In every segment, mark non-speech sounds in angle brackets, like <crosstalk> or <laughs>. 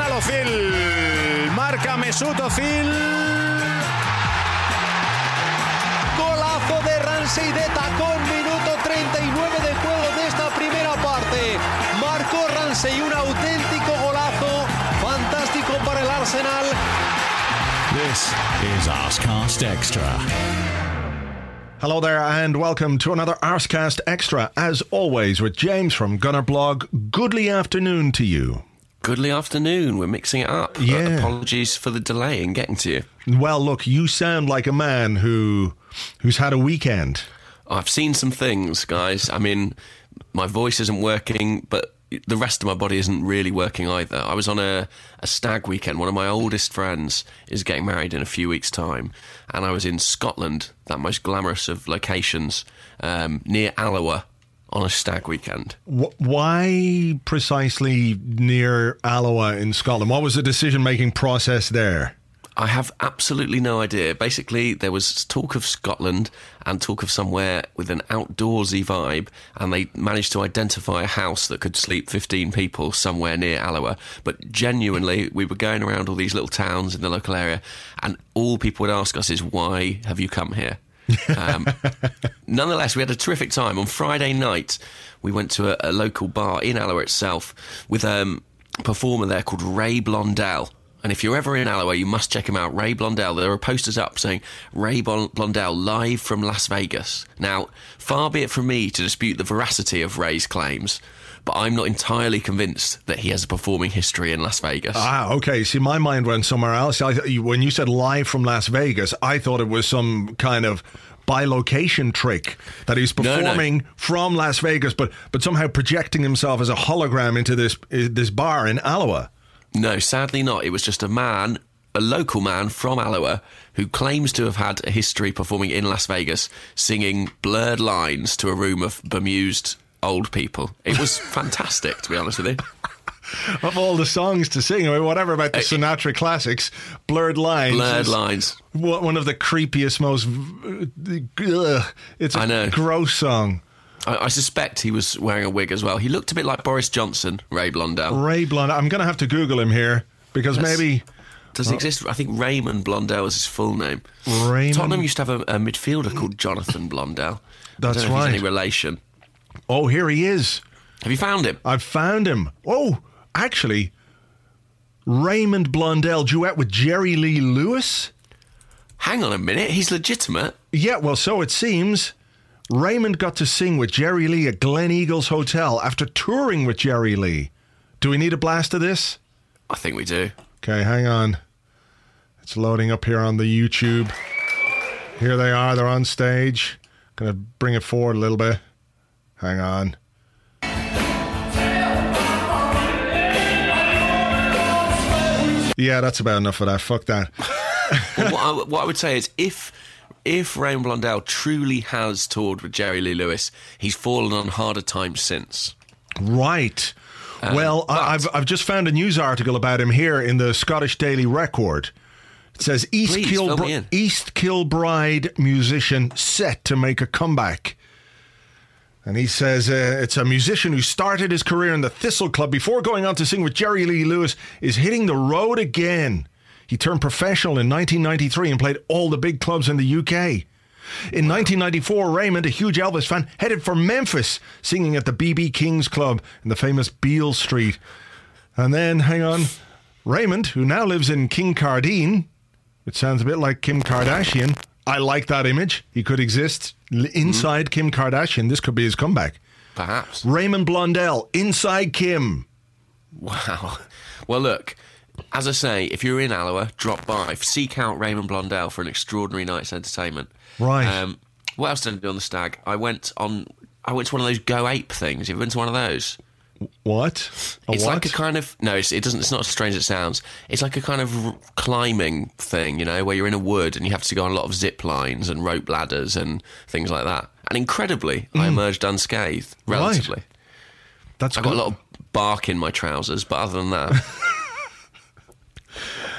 Arsenal Ozil. Marca Mesut Ozil. Golazo de Ramsey de tacón, minuto 39 de juego de esta primera parte. Marcó Ramsey un auténtico golazo, fantástico para el Arsenal. This is Arsecast Extra. Hello there, and welcome to another Arsecast Extra, as always, with James from Gunnerblog. Goodly afternoon to you. Goodly afternoon. We're mixing it up. Yeah. Apologies for the delay in getting to you. Well, look, you sound like a man who who's had a weekend. I've seen some things, guys. I mean, my voice isn't working, but the rest of my body isn't really working either. I was on a, a stag weekend. One of my oldest friends is getting married in a few weeks' time, and I was in Scotland, that most glamorous of locations, um, near Alloa, on a stag weekend. Wh- Why precisely near Alloa in Scotland? What was the decision making process there? I have absolutely no idea. Basically, there was talk of Scotland and talk of somewhere with an outdoorsy vibe, and they managed to identify a house that could sleep 15 people somewhere near Alloa. But genuinely, we were going around all these little towns in the local area, and all people would ask us is, Why have you come here? Um, <laughs> nonetheless, we had a terrific time. On Friday night, we went to a, a local bar in Alloa itself with um, a performer there called Ray Blondell. And if you're ever in Alloa, you must check him out. Ray Blondell. There are posters up saying Ray Blon- Blondell live from Las Vegas. Now, far be it from me to dispute the veracity of Ray's claims, but I'm not entirely convinced that he has a performing history in Las Vegas. Ah, okay. See, my mind went somewhere else. I, th- when you said live from Las Vegas, I thought it was some kind of bi-location trick that he's No, no. performing from Las Vegas, but but somehow projecting himself as a hologram into this this bar in Alloa. No, sadly not. It was just a man, a local man from Alloa, who claims to have had a history performing in Las Vegas, singing blurred lines to a room of bemused old people. It was <laughs> fantastic, to be honest with you. <laughs> Of all the songs to sing, I mean, whatever about the Sinatra classics, Blurred Lines. Blurred lines. One one of the creepiest, most. Ugh, it's a I know. gross song. I, I suspect he was wearing a wig as well. He looked a bit like Boris Johnson, Ray Blondell. Ray Blond. I'm going to have to Google him here because That's- maybe Does it oh. exist? I think Raymond Blondell is his full name. Raymond. Tottenham used to have a, a midfielder called Jonathan Blondel. That's I don't know if right. He's any relation? Oh, here he is. Have you found him? I've found him. Oh, actually, Raymond Blondell duet with Jerry Lee Lewis. Hang on a minute. He's legitimate. Yeah, well, so it seems. Raymond got to sing with Jerry Lee at Gleneagles Hotel after touring with Jerry Lee. Do we need a blast of this? I think we do. Okay, hang on. It's loading up here on the YouTube. Here they are. They're on stage. Gonna bring it forward a little bit. Hang on. Yeah, that's about enough of that. Fuck that. Well, what, I, what I would say is if if Raymond Blondell truly has toured with Jerry Lee Lewis, he's fallen on harder times since. Right. Um, well, I, but- I've I've just found a news article about him here in the Scottish Daily Record. It says East Please, in. East Kilbride musician set to make a comeback. And he says uh, it's a musician who started his career in the Thistle Club before going on to sing with Jerry Lee Lewis is hitting the road again. He turned professional in 1993 and played all the big clubs in the UK. In 1994, Raymond, a huge Elvis fan, headed for Memphis, singing at the BB King's Club in the famous Beale Street. And then, hang on, Raymond, who now lives in Kincardine, which sounds a bit like Kim Kardashian. I like that image. He could exist inside Kim Kardashian. This could be his comeback. Perhaps. Raymond Blondell, inside Kim. Wow. Well, look. As I say, if you're in Alloa, drop by. Seek out Raymond Blondell for an extraordinary night's entertainment. Right. Um, what else did I do on the stag? I went on. I went to one of those Go Ape things. You ever been to one of those? What? A it's what? like a kind of no. It's, it doesn't. It's not as strange as it sounds. It's like a kind of r- climbing thing, you know, where you're in a wood and you have to go on a lot of zip lines and rope ladders and things like that. And incredibly, I emerged unscathed. Mm. Right. Relatively, That's I got a lot of bark in my trousers, but other than that,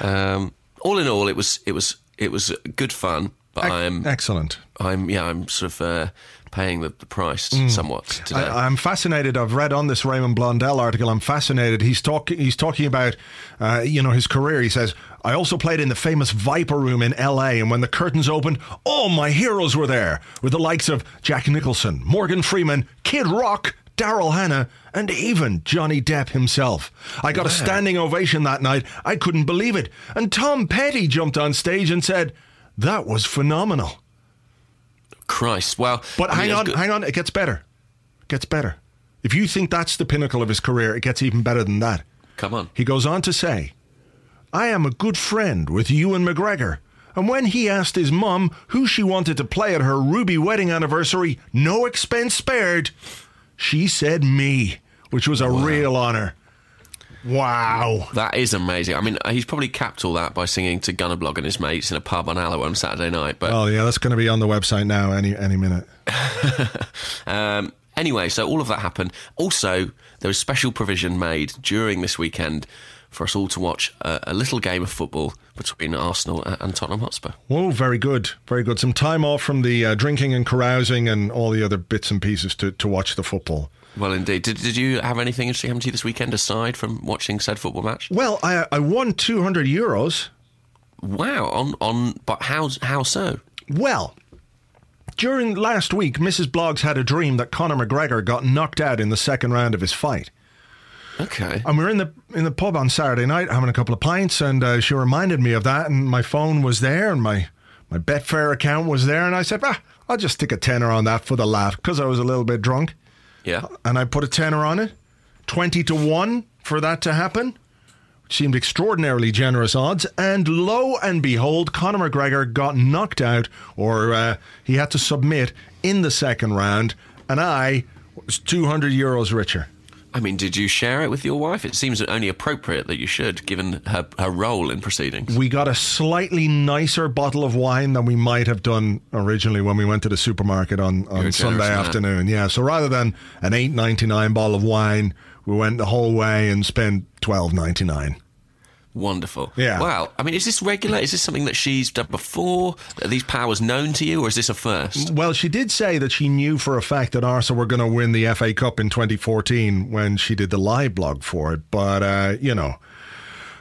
<laughs> um, all in all, it was it was it was good fun. but I'm Excellent. I'm yeah I'm sort of uh, paying the, the price somewhat today. Mm. I, I'm fascinated. I've read on this Raymond Blondell article. I'm fascinated. He's talking. He's talking about, uh, you know, his career. He says, "I also played in the famous Viper Room in L.A. And when the curtains opened, all my heroes were there, with the likes of Jack Nicholson, Morgan Freeman, Kid Rock." Daryl Hannah, and even Johnny Depp himself. I got a standing ovation that night. I couldn't believe it. And Tom Petty jumped on stage and said, That was phenomenal. Christ, well, But I hang it's on, hang on, it gets better. It gets better. If you think that's the pinnacle of his career, it gets even better than that. Come on, He goes on to say, I am a good friend with Ewan McGregor. And when he asked his mum who she wanted to play at her Ruby wedding anniversary, no expense spared, she said me, which was a real honour. Wow. that is amazing. I mean, he's probably capped all that by singing to Gunnerblog and his mates in a pub on Alloa on Saturday night. But Oh yeah, that's going to be on the website now any any minute. <laughs> Um, anyway, so all of that happened. Also, there was special provision made during this weekend for us all to watch a, a little game of football between Arsenal and, Tottenham Hotspur. Oh, very good, very good. Some time off from the uh, drinking and carousing and all the other bits and pieces to, to watch the football. Well, indeed. Did, did you have anything interesting happen to you this weekend aside from watching said football match? Well, I I won two hundred euros. Wow. On on. But how how so? Well, during last week, Mrs. Bloggs had a dream that Conor McGregor got knocked out in the second round of his fight. Okay. And we were in the in the pub on Saturday night having a couple of pints, and uh, she reminded me of that. And my phone was there, and my my Betfair account was there, and I said, ah, "I'll just stick a tenner on that for the laugh," because I was a little bit drunk. Yeah. And I put a tenner on it, twenty to one for that to happen, seemed extraordinarily generous odds. And lo and behold, Conor McGregor got knocked out, or uh, he had to submit in the second round, and I was two hundred euros richer. I mean, did you share it with your wife? It seems only appropriate that you should, given her, her role in proceedings. We got a slightly nicer bottle of wine than we might have done originally when we went to the supermarket on, on Sunday generous in that. afternoon. Yeah, so rather than an eight ninety nine bottle of wine, we went the whole way and spent twelve ninety nine. Wonderful. Yeah. Wow. I mean, is this regular? Is this something that she's done before? Are these powers known to you, or is this a first? Well, she did say that she knew for a fact that Arsenal were going to win the FA Cup in 2014 when she did the live blog for it. But, uh, you know,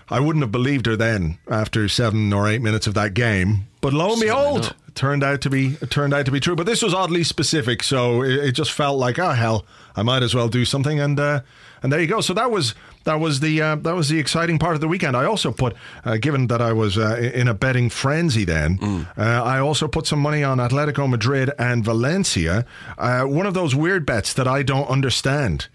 I wouldn't have believed her then after seven or eight minutes of that game. But lo and Certainly behold, not. it turned out to be it turned out to be true. But this was oddly specific, so it, it just felt like, oh hell, I might as well do something. And uh, and there you go. So that was that was the uh, that was the exciting part of the weekend. I also put, uh, given that I was uh, in a betting frenzy then, Mm. uh, I also put some money on Atletico Madrid and Valencia. Uh, one of those weird bets that I don't understand.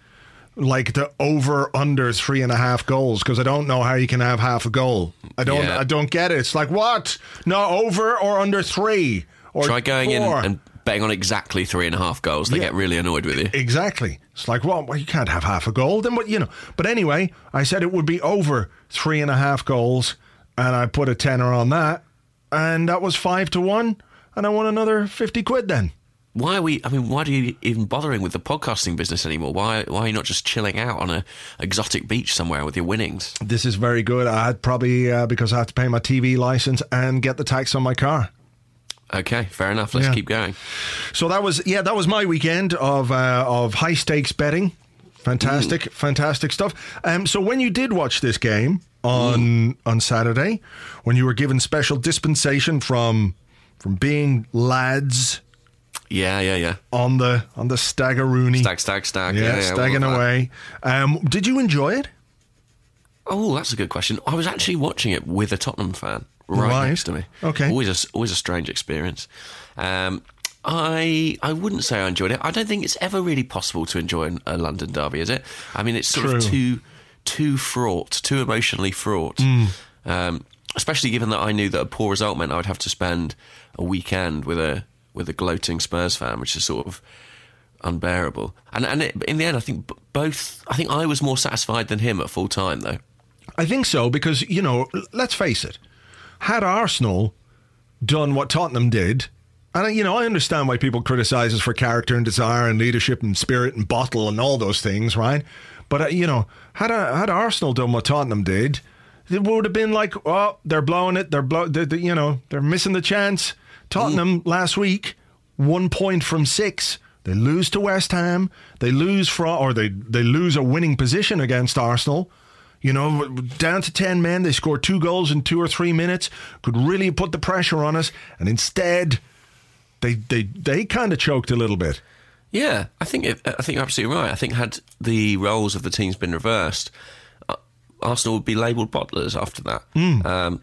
Like the over under three and a half goals because I don't know how you can have half a goal. I don't Yeah. I don't get it. It's like what? No over or under three or Try going in and betting on exactly three and a half goals. They Yeah. get really annoyed with you. Exactly. It's like, well, well, you can't have half a goal. Then what, you know. But anyway, I said it would be over three and a half goals, and I put a tenner on that, and that was five to one, and I won another 50 quid then. Why are we? I mean, why are you even bothering with the podcasting business anymore? Why? Why are you not just chilling out on a exotic beach somewhere with your winnings? This is very good. I had probably, uh, because I have to pay my TV license and get the tax on my car. Okay, fair enough. Let's Yeah. keep going. So that was yeah, that was my weekend of uh, of high stakes betting. Fantastic, fantastic stuff. Um, so when you did watch this game on on Saturday, when you were given special dispensation from from being lads Yeah, yeah, yeah. on the on the Staggeroony, Stag, stag, stag. yeah, yeah, all stagging away. Um, did you enjoy it? Oh, that's a good question. I was actually watching it with a Tottenham fan right, Right. next to me. Okay. always a, always a strange experience. Um, I I wouldn't say I enjoyed it. I don't think it's ever really possible to enjoy a London derby, is it? I mean, it's sort of too too fraught, too emotionally fraught. Hmm. Um, especially given that I knew that a poor result meant I would have to spend a weekend with a with a gloating Spurs fan, which is sort of unbearable. And and it, in the end, I think both. I think I was more satisfied than him at full time, though. I think so because you know, let's face it. Had Arsenal done what Tottenham did, and you know, I understand why people criticise us for character and desire and leadership and spirit and bottle and all those things, right? But uh, you know, had uh, had Arsenal done what Tottenham did, it would have been like, oh, they're blowing it. They're blow. They, they, you know, they're missing the chance. Tottenham last week, one point from six. They lose to West Ham. They lose from, or they they lose a winning position against Arsenal. You know, down to ten men. They scored two goals in two or three minutes. Could really put the pressure on us, and instead, they they they kind of choked a little bit. Yeah, I think it, I think you're absolutely right. I think had the roles of the teams been reversed, uh, Arsenal would be labelled bottlers after that. Um,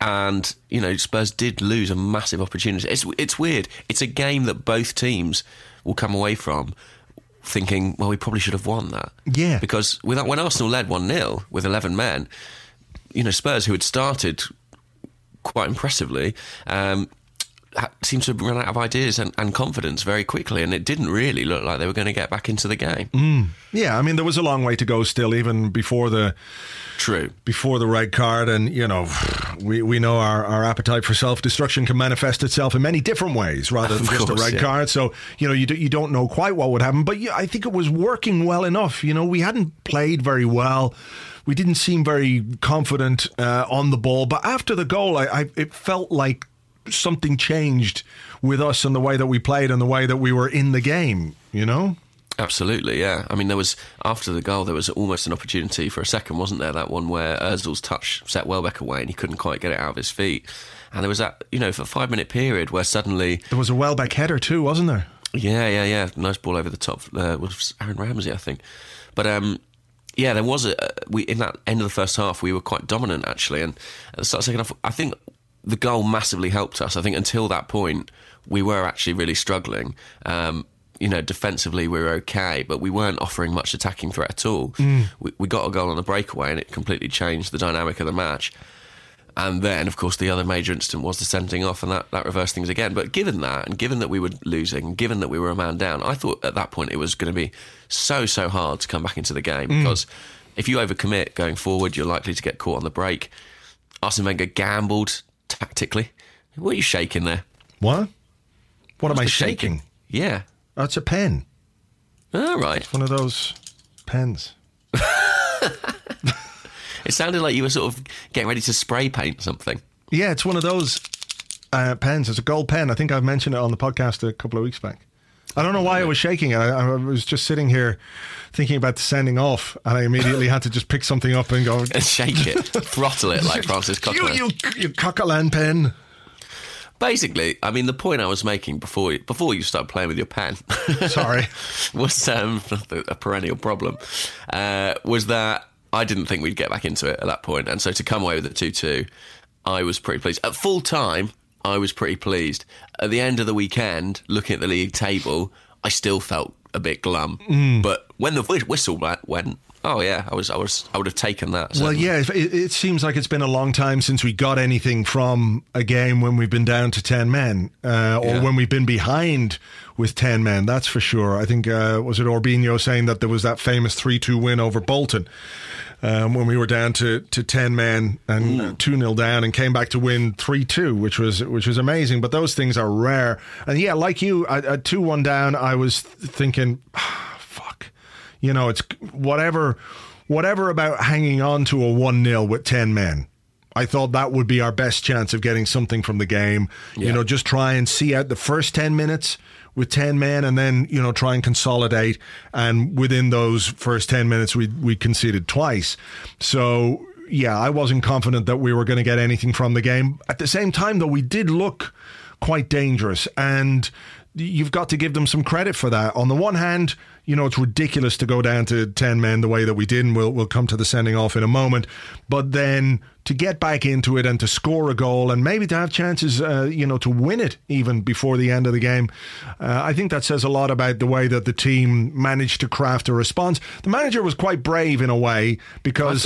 and you know, Spurs did lose a massive opportunity. It's it's weird. It's a game that both teams will come away from thinking, well, we probably should have won that. Yeah. because without, when Arsenal led one 0 with eleven men, you know, Spurs who had started quite impressively. Um, Seemed to have run out of ideas and, and confidence very quickly, and it didn't really look like they were going to get back into the game. Yeah, I mean, there was a long way to go still, even before the True. before the red card, and you know, we, we know our, our appetite for self destruction can manifest itself in many different ways rather than Of just a red yeah. card. So you know, you do, you don't know quite what would happen, but yeah, I think it was working well enough. You know, we hadn't played very well. We didn't seem very confident uh, on the ball, but after the goal, I, I it felt like something changed with us and the way that we played and the way that we were in the game. You know. Absolutely, yeah. I mean, there was after the goal, there was almost an opportunity for a second, wasn't there? That one where Özil's touch set Welbeck away, and he couldn't quite get it out of his feet. And there was that, you know, for a five minute period where suddenly, There was a Welbeck header too, wasn't there? yeah, yeah, yeah, nice ball over the top uh, was Aaron Ramsey, I think. But um, yeah, there was a we in that end of the first half, we were quite dominant actually, and at the start of the second half, I think the goal massively helped us. I think until that point, we were actually really struggling. Um, you know, defensively we were okay, but we weren't offering much attacking threat at all. We, we got a goal on a breakaway, and it completely changed the dynamic of the match. And then, of course, the other major incident was the sending off, and that, that reversed things again. But given that, and given that we were losing, given that we were a man down, I thought at that point it was going to be so, so hard to come back into the game because if you overcommit going forward, you're likely to get caught on the break. Arsene Wenger gambled tactically. What are you shaking there? What? What am I The shaking? Yeah. That's a pen. All right. One of those pens. <laughs> It sounded like you were sort of getting ready to spray paint something. Yeah, it's one of those uh, pens. It's a gold pen. I think I've mentioned it on the podcast a couple of weeks back. I don't know why I was shaking. I, I was just sitting here thinking about the sending off, and I immediately had to just pick something up and go, <laughs> And shake it, throttle it like Francis <laughs> "You, Coquelin. you, you cockland pen." Basically, I mean, the point I was making before before you started playing with your pen <laughs> Sorry. was um, a perennial problem. Uh, was that I didn't think we'd get back into it at that point, and so to come away with a two-two, I was pretty pleased. At full time, I was pretty pleased. At the end of the weekend, looking at the league table, I still felt a bit glum. But when the whistle went, oh yeah, I was, I was, I would have taken that. Well, yeah, it, it seems like it's been a long time since we got anything from a game when we've been down to 10 men uh, or Yeah. when we've been behind with 10 men, that's for sure. I think, uh, was it Orbinho saying that there was that famous 3 2 win over Bolton um, when we were down to, to 10 men and 2 0 down and came back to win 3 2, which was, which was amazing. But those things are rare. And yeah, like you, at 2 1 down, I was thinking, "Ah, fuck you know, it's whatever, whatever about hanging on to a one 0 with ten men. I thought that would be our best chance of getting something from the game. You know, just try and see out the first ten minutes with ten men, and then you know try and consolidate. And within those first ten minutes, we we conceded twice. So yeah, I wasn't confident that we were going to get anything from the game. At the same time, though, we did look quite dangerous and you've got to give them some credit for that. On the one hand, you know, it's ridiculous to go down to 10 men the way that we did, and we'll, we'll come to the sending off in a moment. But then to get back into it and to score a goal and maybe to have chances, uh, you know, to win it even before the end of the game, uh, I think that says a lot about the way that the team managed to craft a response. The manager was quite brave in a way because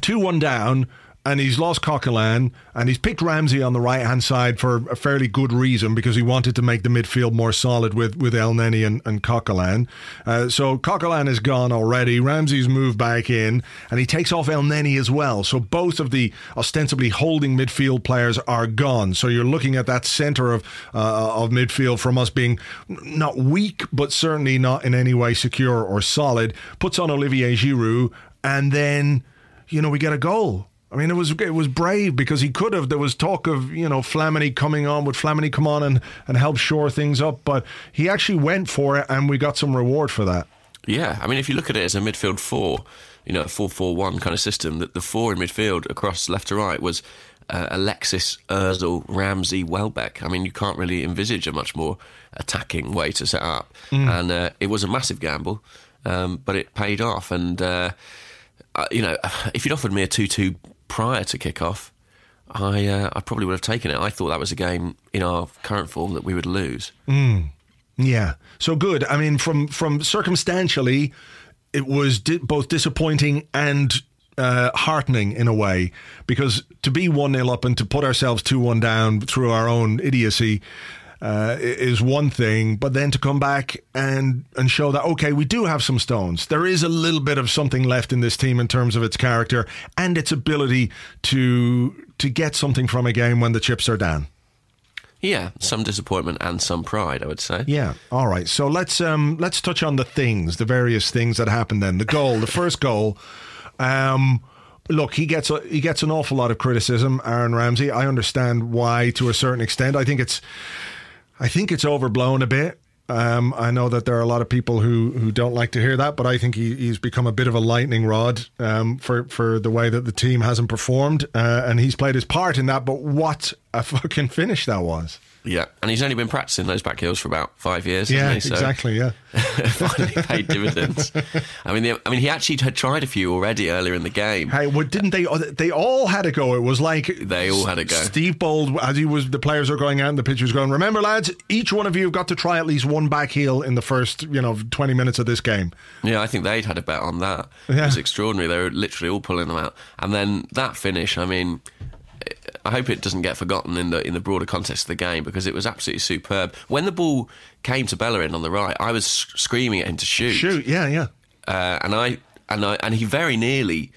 2 1 down, and he's lost Coquelin, and he's picked Ramsey on the right hand side for a fairly good reason because he wanted to make the midfield more solid with, with Elneny and, and Coquelin. Uh, so Coquelin is gone already. Ramsey's moved back in, and he takes off Elneny as well. So both of the ostensibly holding midfield players are gone. So you're looking at that centre of, uh, of midfield from us being not weak, but certainly not in any way secure or solid. Puts on Olivier Giroud, and then you know, we get a goal. I mean, it was it was brave because he could have. There was talk of you know Flamini coming on. Would Flamini come on and and help shore things up? But he actually went for it, and we got some reward for that. Yeah, I mean, if you look at it as a midfield four, you know, a four-four-one kind of system, that the four in midfield across left to right was uh, Alexis, Özil, Ramsey, Welbeck. I mean, you can't really envisage a much more attacking way to set up, mm. and uh, it was a massive gamble, um, but it paid off. And uh, uh you know, <sighs> if you'd offered me a two-two prior to kick-off, I uh, I probably would have taken it. I thought that was a game in our current form that we would lose. Mm. Yeah. So good. I mean, from from circumstantially, it was di- both disappointing and uh, heartening in a way because to be 1 0 up and to put ourselves 2 1 down through our own idiocy uh, is one thing, but then to come back and and show that okay, we do have some stones. There is a little bit of something left in this team in terms of its character and its ability to to get something from a game when the chips are down. Yeah, some disappointment and some pride, I would say. Yeah. All right. So let's um let's touch on the things, the various things that happened then. The goal, the first goal. Um look, he gets a, he gets an awful lot of criticism, Aaron Ramsey. I understand why to a certain extent. I think it's I think it's overblown a bit. Um, I know that there are a lot of people who, who don't like to hear that, but I think he, he's become a bit of a lightning rod um, for for the way that the team hasn't performed, uh, and he's played his part in that. But what a <laughs> fucking finish that was! Yeah, and he's only been practicing those back heels for about five years. Yeah, he? So exactly. Yeah, <laughs> finally paid dividends. <laughs> I mean, I mean, he actually had tried a few already earlier in the game. Hey, well, didn't they? Oh, they all had a go. It was like they all had a go. Steve Bould, as he was, the players are going out, and the pitchers going. Remember, lads, each one of you have got to try at least one back heel in the first, you know, twenty minutes of this game. Yeah, I think they'd had a bet on that. Yeah. It was extraordinary. They were literally all pulling them out, and then that finish. I mean I hope it doesn't get forgotten in the in the broader context of the game because it was absolutely superb. When the ball came to Bellerin on the right, I was screaming at him to shoot. Shoot, yeah, yeah. Uh, and I and I and he very nearly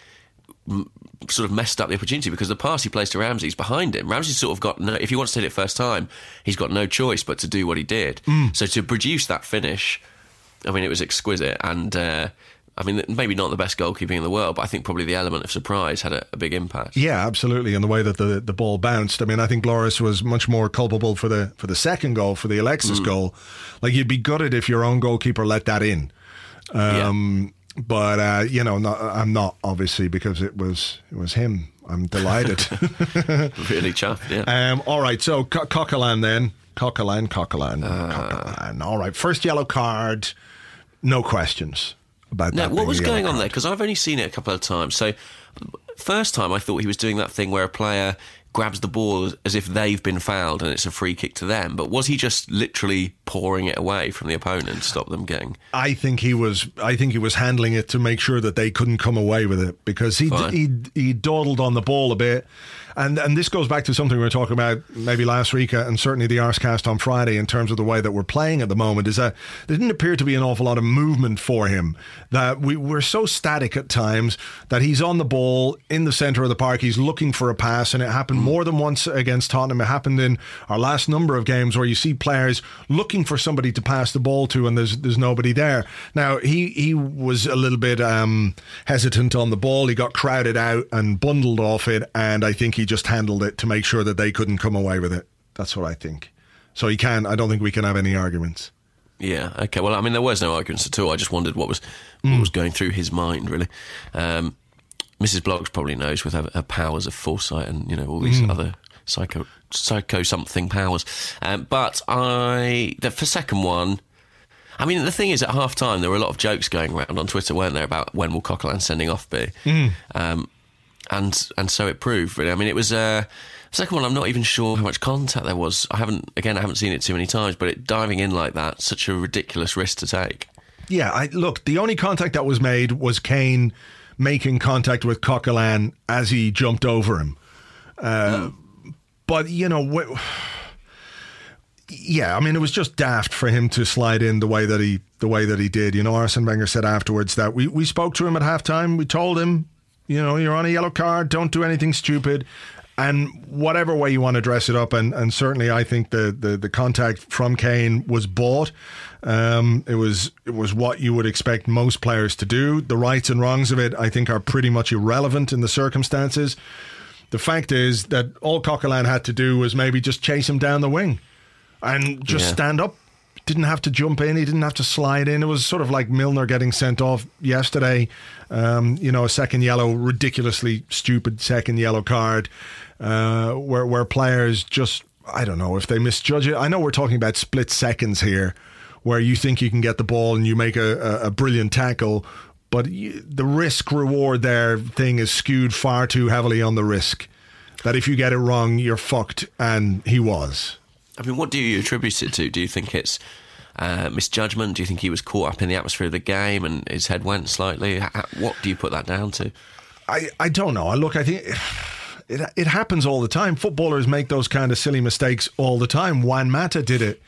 m- sort of messed up the opportunity because the pass he plays to Ramsey's behind him. Ramsey sort of got no. If he wants to hit it first time, he's got no choice but to do what he did. Mm. So to produce that finish, I mean, it was exquisite and. Uh, I mean, maybe not the best goalkeeping in the world, but I think probably the element of surprise had a, a, big impact. Yeah, absolutely. And the way that the, the ball bounced. I mean, I think Lloris was much more culpable for the for the second goal, for the Alexis mm. goal. Like you'd be gutted if your own goalkeeper let that in. Um, yeah. But uh, you know, not, I'm not obviously because it was it was him. I'm delighted. <laughs> really chuffed. Yeah. Um, all right. So Co- Coquelin then. Coquelin, Coquelin, uh, Coquelin. All right. First yellow card. No questions about now. What was going on there? Because I've only seen it a couple of times. So, first time I thought he was doing that thing where a player grabs the ball as if they've been fouled and it's a free kick to them. But was he just literally pouring it away from the opponent to stop them getting? I think he was. I think he was handling it to make sure that they couldn't come away with it because he he he dawdled on the ball a bit. And and this goes back to something we were talking about maybe last week uh, and certainly the Arsecast on Friday in terms of the way that we're playing at the moment is that there didn't appear to be an awful lot of movement for him. That we, we're so static at times that he's on the ball in the centre of the park, he's looking for a pass, and it happened mm. more than once against Tottenham. It happened in our last number of games where you see players looking for somebody to pass the ball to and there's there's nobody there. Now he he was a little bit um, hesitant on the ball. He got crowded out and bundled off it, and I think he he just handled it to make sure that they couldn't come away with it. That's what I think. So he can. I don't think we can have any arguments. Yeah. Okay. Well, I mean, there was no arguments at all. I just wondered what was what mm. was going through his mind, really. Um, Mrs. Bloggs probably knows with her, her, powers of foresight and you know all these mm. other psycho psycho something powers. Um, but I the for second one. I mean, the thing is, at half time, there were a lot of jokes going around on Twitter, weren't there, about when will Coquelin sending off be? Mm. Um, and and so it proved. Really, I mean, it was. Uh, second one, I'm not even sure how much contact there was. I haven't, again, I haven't seen it too many times, but it, diving in like that, such a ridiculous risk to take. Yeah, I, look, the only contact that was made was Kane making contact with Coquelin as he jumped over him. Uh, mm. But you know, yeah, I mean, it was just daft for him to slide in the way that he the way that he did. You know, Arsene Wenger said afterwards that we we spoke to him at halftime. We told him you know, you're on a yellow card. Don't do anything stupid. And whatever way you want to dress it up, and, and certainly I think the, the, the contact from Kane was bought. Um, it was it was what you would expect most players to do. The rights and wrongs of it, I think, are pretty much irrelevant in the circumstances. The fact is that all Coquelin had to do was maybe just chase him down the wing and just Yeah. stand up. Didn't have to jump in. He didn't have to slide in. It was sort of like Milner getting sent off yesterday. Um, you know, a second yellow, ridiculously stupid second yellow card, uh, where where players just I don't know if they misjudge it. I know we're talking about split seconds here, where you think you can get the ball and you make a, a, a brilliant tackle, but you, the risk reward there thing is skewed far too heavily on the risk. That if you get it wrong, you're fucked, and he was. I mean, what do you attribute it to? Do you think it's uh, misjudgment? Do you think he was caught up in the atmosphere of the game and his head went slightly? What do you put that down to? I, I don't know. I look, I think it it happens all the time. Footballers make those kind of silly mistakes all the time. Juan Mata did it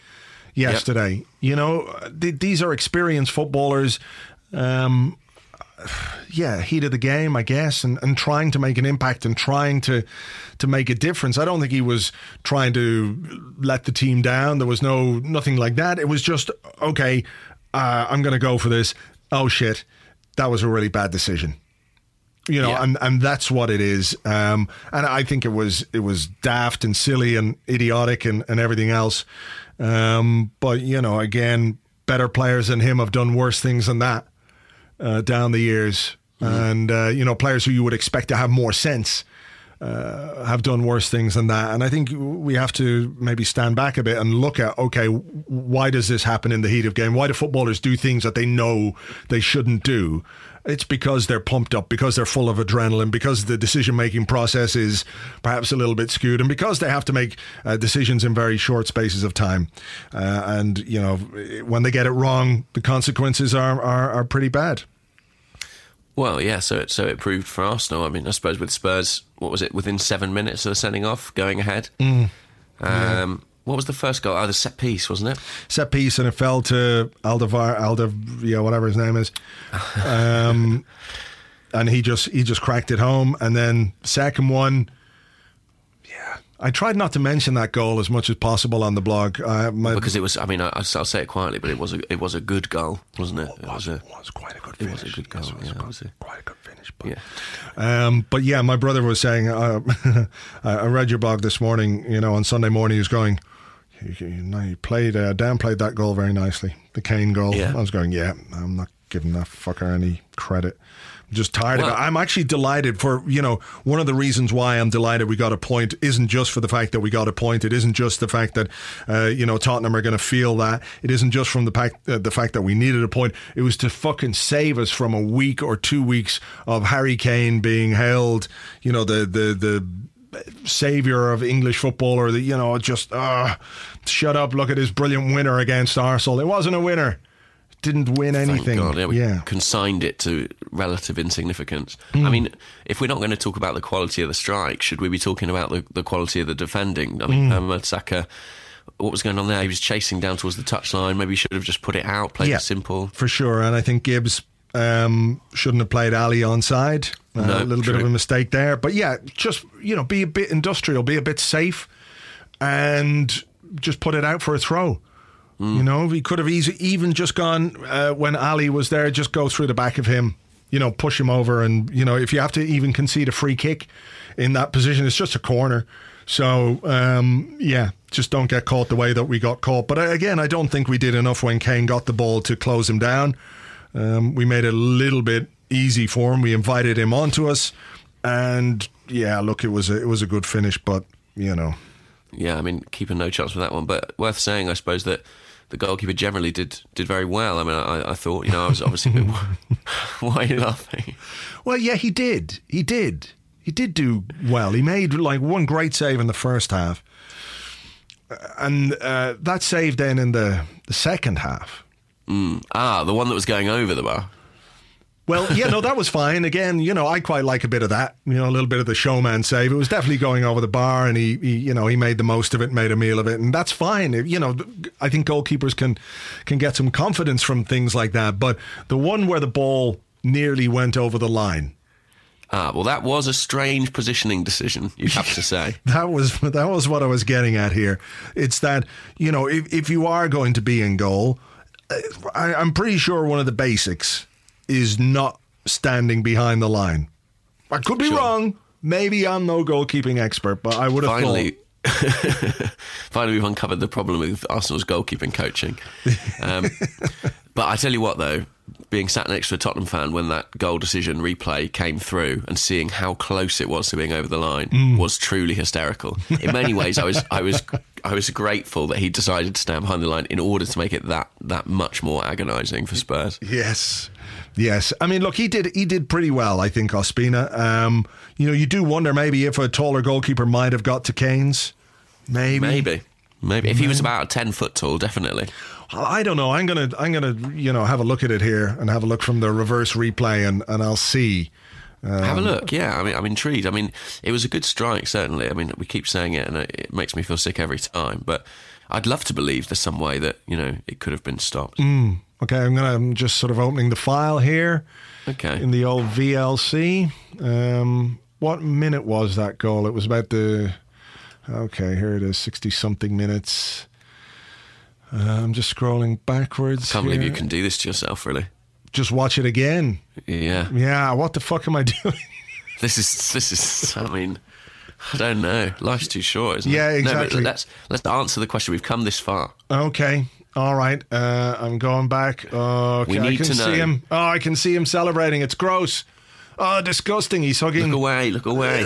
yesterday. You know, th- these are experienced footballers. Um, <sighs> yeah, heat of the game, I guess, and, and trying to make an impact and trying to to make a difference. I don't think he was trying to let the team down. There was no nothing like that. It was just okay. Uh, I'm going to go for this. Oh shit, that was a really bad decision you know, Yeah. and and that's what it is. Um, and I think it was it was daft and silly and idiotic and, and everything else. Um, but you know, again, better players than him have done worse things than that uh, down the years, and uh, you know, players who you would expect to have more sense. Uh, have done worse things than that, and I think we have to maybe stand back a bit and look at okay, why does this happen in the heat of game? Why do footballers do things that they know they shouldn't do? It's because they're pumped up, because they're full of adrenaline, because the decision making process is perhaps a little bit skewed, and because they have to make uh, decisions in very short spaces of time. Uh, and you know, when they get it wrong, the consequences are are, are pretty bad. Well, yeah, so it, so it proved for Arsenal. I mean, I suppose with Spurs, what was it, within seven minutes of the sending off, going ahead? Um, What was the first goal? Oh, the set piece, wasn't it? Set piece, and it fell to Aldevar, Aldev, yeah, whatever his name is. <laughs> Um, and he just he just cracked it home, and then second one. Yeah, I tried not to mention that goal as much as possible on the blog. Uh, my, Because it was, I mean, I, I'll say it quietly, but it was a, it was a good goal, wasn't it? It was a, was quite a good Finish. it was a good goal. Yes, it was yeah, it was a- quite a good finish. But, yeah. um, but yeah, my brother was saying, uh, <laughs> I I read your blog this morning, you know, on Sunday morning, he was going, know, you played, uh, downplayed that goal very nicely, the Kane goal. Yeah. I was going, yeah, I'm not giving that fucker any credit. I'm just tired Well- of it. I'm actually delighted for, you know, one of the reasons why I'm delighted we got a point isn't just for the fact that we got a point. It isn't just the fact that, uh, you know, Tottenham are going to feel that. It isn't just from the fact, uh, the fact that we needed a point. It was to fucking save us from a week or two weeks of Harry Kane being held, you know, the, the, the, savior of English football, or the you know just uh, shut up. Look at his brilliant winner against Arsenal. It wasn't a winner. Didn't win Thank anything. God, yeah, we yeah. consigned it to relative insignificance. Hmm. I mean, if we're not going to talk about the quality of the strike, should we be talking about the, the quality of the defending? I Hmm. mean, um, Saka, what was going on there? He was chasing down towards the touchline. Maybe he should have just put it out, played Yeah. it simple. for sure. And I think Gibbs um, shouldn't have played Alli on side. Uh, No, a little bit of a mistake there. But yeah, just you know, be a bit industrial, be a bit safe, and just put it out for a throw. Hmm. You know, he could have easy, even just gone uh, when Alli was there, just go through the back of him. You know, push him over, and you know, if you have to even concede a free kick in that position, it's just a corner. So um, yeah, just don't get caught the way that we got caught. But uh, again, I don't think we did enough when Kane got the ball to close him down. Um, we made it a little bit easy for him. We invited him onto us, and yeah, look, it was a, it was a good finish, but you know, Yeah, I mean, keeping no chance with that one. But worth saying, I suppose, that the goalkeeper generally did did very well. I mean, I, I thought, you know, I was obviously. bit- <laughs> <laughs> Why are you laughing? well, yeah, he did, he did, he did do well. He made like one great save in the first half, and uh, that save then in the the second half. Ah, the one that was going over the bar. Well, yeah, no, that was fine. Again, you know, I quite like a bit of that. You know, a little bit of the showman save. It was definitely going over the bar, and he, he you know, he made the most of it, made a meal of it, and that's fine. You know, I think goalkeepers can can get some confidence from things like that. But the one where the ball nearly went over the line, Ah, well, that was a strange positioning decision, you have to say. <laughs> that was that was what I was getting at here. It's that you know, if if you are going to be in goal, I, I'm pretty sure one of the basics is not standing behind the line. I could be Sure. wrong. maybe I'm no goalkeeping expert, but I would have Finally, thought. <laughs> finally, we've uncovered the problem with Arsenal's goalkeeping coaching. Um, <laughs> but I tell you what, though, being sat next to a Tottenham fan when that goal decision replay came through and seeing how close it was to being over the line Mm. was truly hysterical. In many ways, I was, I was, I was grateful that he decided to stand behind the line in order to make it that that much more agonising for Spurs. Yes. Yes. I mean, look, he did he did pretty well, I think, Ospina. Um, you know, you do wonder maybe if a taller goalkeeper might have got to Kane's. Maybe. Maybe. Maybe if he was about ten foot tall, definitely. I don't know. I'm gonna I'm gonna you know have a look at it here and have a look from the reverse replay and, and I'll see. Have a look. Yeah, I mean, I'm intrigued. I mean, it was a good strike, certainly. I mean, we keep saying it, and it, makes me feel sick every time. But I'd love to believe there's some way that you know it could have been stopped. Okay, I'm gonna I'm just sort of opening the file here Okay. in the old VLC. Um, what minute was that goal? It was about the. Okay, here it is, sixty something minutes. Uh, I'm just scrolling backwards. I Can't believe you can do this to yourself, really. just watch it again. Yeah. Yeah, what the fuck am I <laughs> doing? This is this is. I mean, I don't know. Life's too short, isn't Yeah, it? No, exactly. but let's let's answer the question. We've come this far. Okay. All right. Uh, I'm going back. Okay, We I need can to see him. Oh, I can see him celebrating. It's gross. Oh, disgusting. He's hugging. Look away! Look away!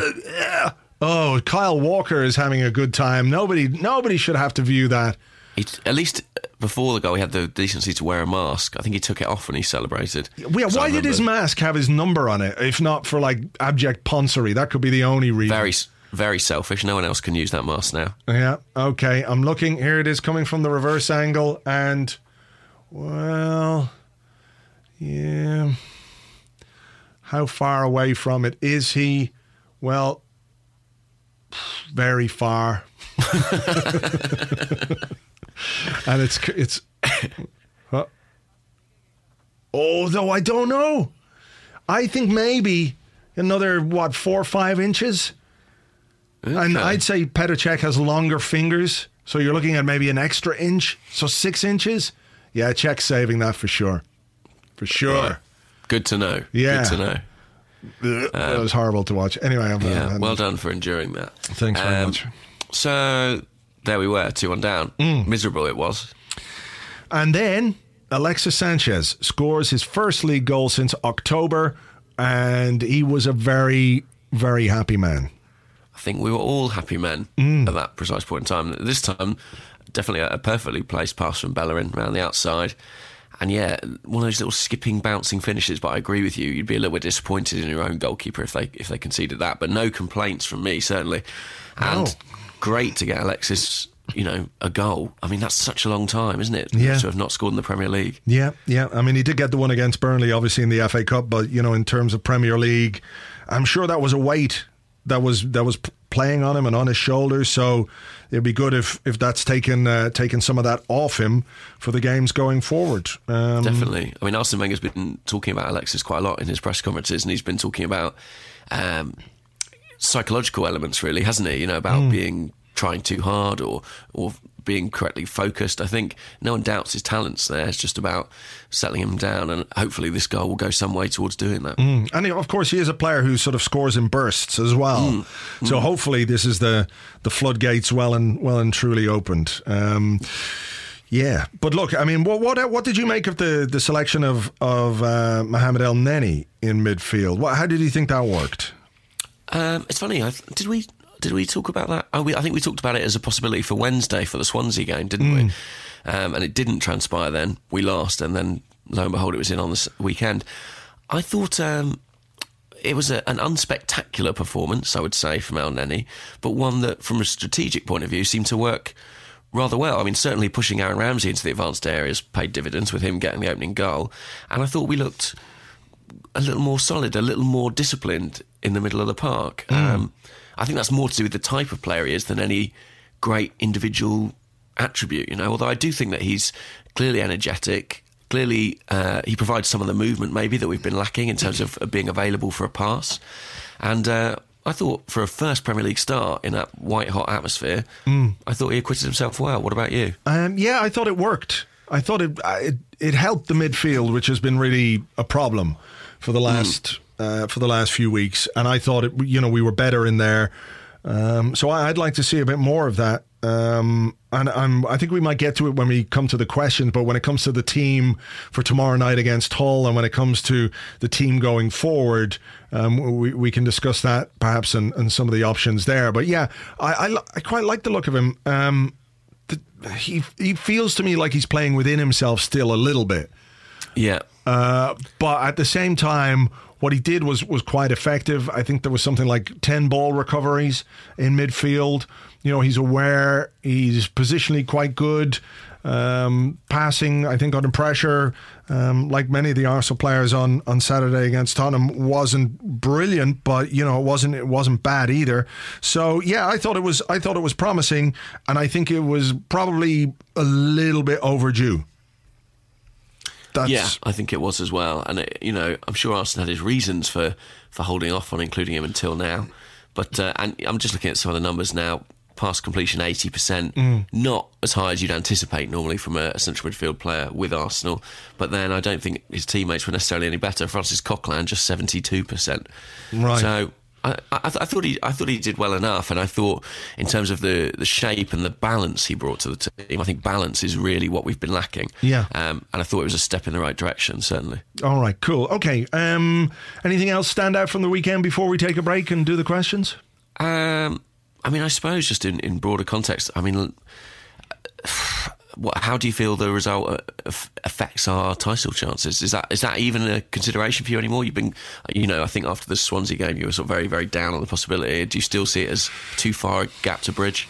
Oh, Kyle Walker is having a good time. Nobody, nobody should have to view that. He, at least before the goal, he had the decency to wear a mask. I think he took it off when he celebrated. Yeah, why did his mask have his number on it? If not for like abject poncery, that could be the only reason. very very selfish? No one else can use that mask now. Yeah. Okay. I'm looking. Here it is coming from the reverse angle, and well, yeah. How far away from it is he? Well, very far. <laughs> <laughs> <laughs> and it's it's. <coughs> Huh? Oh, though I don't know. I think maybe another what four or five inches. And I'd say Petr Cech has longer fingers, so you're looking at maybe an extra inch, so six inches. Yeah, Cech saving that for sure, for sure. Good to know. Yeah. Good to know. Ugh, that um, was horrible to watch. Anyway, I'm, uh, Yeah, I'm- well done for enduring that. Thanks very um, much. So there we were, two one down. Mm. Miserable it was. And then Alexis Sanchez scores his first league goal since October, and he was a very, very happy man. I think we were all happy men Mm. at that precise point in time. This time, definitely a, a perfectly placed pass from Bellerin around the outside. And yeah, one of those little skipping, bouncing finishes. But I agree with you; you'd be a little bit disappointed in your own goalkeeper if they if they conceded that. But no complaints from me, certainly. And No. Great to get Alexis, you know, a goal. I mean, that's such a long time, isn't it? Yeah. To have not scored in the Premier League. Yeah, yeah. I mean, he did get the one against Burnley, obviously in the FA Cup, but you know, in terms of Premier League, I'm sure that was a weight that was that was playing on him and on his shoulders. So it'd be good if if that's taken uh, taken some of that off him for the games going forward. Um, Definitely. I mean, Arsene Wenger's been talking about Alexis quite a lot in his press conferences, and he's been talking about um, psychological elements, really, hasn't he? You know, about being trying too hard or or being correctly focused. I think no one doubts his talents there. It's just about settling him down, and hopefully this goal will go some way towards doing that. And he- of course, he is a player who sort of scores in bursts as well. So hopefully, this is the the floodgates well and well and truly opened. Um, yeah, but look, I mean, what what what did you make of the the selection of of uh, Mohamed Elneny in midfield? What, how did you think that worked? Um, it's funny. I, did we did we talk about that? Oh, we, I think we talked about it as a possibility for Wednesday for the Swansea game, didn't we? Um, and it didn't transpire. Then we lost, and then lo and behold, it was in on the weekend. I thought um, it was a, an unspectacular performance, I would say, from Elneny, but one that, from a strategic point of view, seemed to work rather well. I mean, certainly pushing Aaron Ramsey into the advanced areas paid dividends with him getting the opening goal, and I thought we looked a little more solid, a little more disciplined in the middle of the park. Um, I think that's more to do with the type of player he is than any great individual attribute, you know. Although I do think that he's clearly energetic. Clearly, uh, he provides some of the movement maybe that we've been lacking in terms of, being available for a pass. And uh, I thought for a first Premier League start in that white hot atmosphere, I thought he acquitted himself well. What about you? Um, yeah, I thought it worked. I thought it, it it helped the midfield, which has been really a problem for the last uh, for the last few weeks, and I thought it, you know we were better in there. Um, so I, would like to see a bit more of that. Um, and I'm, I think we might get to it when we come to the questions. But when it comes to the team for tomorrow night against Hull, and when it comes to the team going forward, um, we, we can discuss that perhaps and, and some of the options there. But yeah, I, I, I quite like the look of him. Um, the, he he feels to me like he's playing within himself still a little bit. Yeah. Uh, but at the same time, what he did was was quite effective. I think there was something like ten ball recoveries in midfield. You know, he's aware. He's positionally quite good. Um, passing, I think, under pressure, um, like many of the Arsenal players on, on Saturday against Tottenham, wasn't brilliant, but you know, it wasn't it wasn't bad either. So yeah, I thought it was I thought it was promising, and I think it was probably a little bit overdue. That's yeah, I think it was as well. And it, you know, I'm sure Arsenal had his reasons for for holding off on including him until now. But uh, and I'm just looking at some of the numbers now. Pass completion 80%, mm. not as high as you'd anticipate normally from a, a, central midfield player with Arsenal. But then I don't think his teammates were necessarily any better. Francis Coquelin just 72%. Right. So I, I, I, thought he, I thought he did well enough, and I thought in terms of the, the shape and the balance he brought to the team, I think balance is really what we've been lacking. Yeah, um, and I thought it was a step in the right direction, certainly. All right, cool. Okay, um, anything else stand out from the weekend before we take a break and do the questions? Um, I mean, I suppose just in, in broader context, I mean what, how do you feel the result uh, affects our title chances? Is that is that even a consideration for you anymore? You've been, you know, I think after the Swansea game, you were sort of very very down on the possibility. Do you still see it as too far a gap to bridge?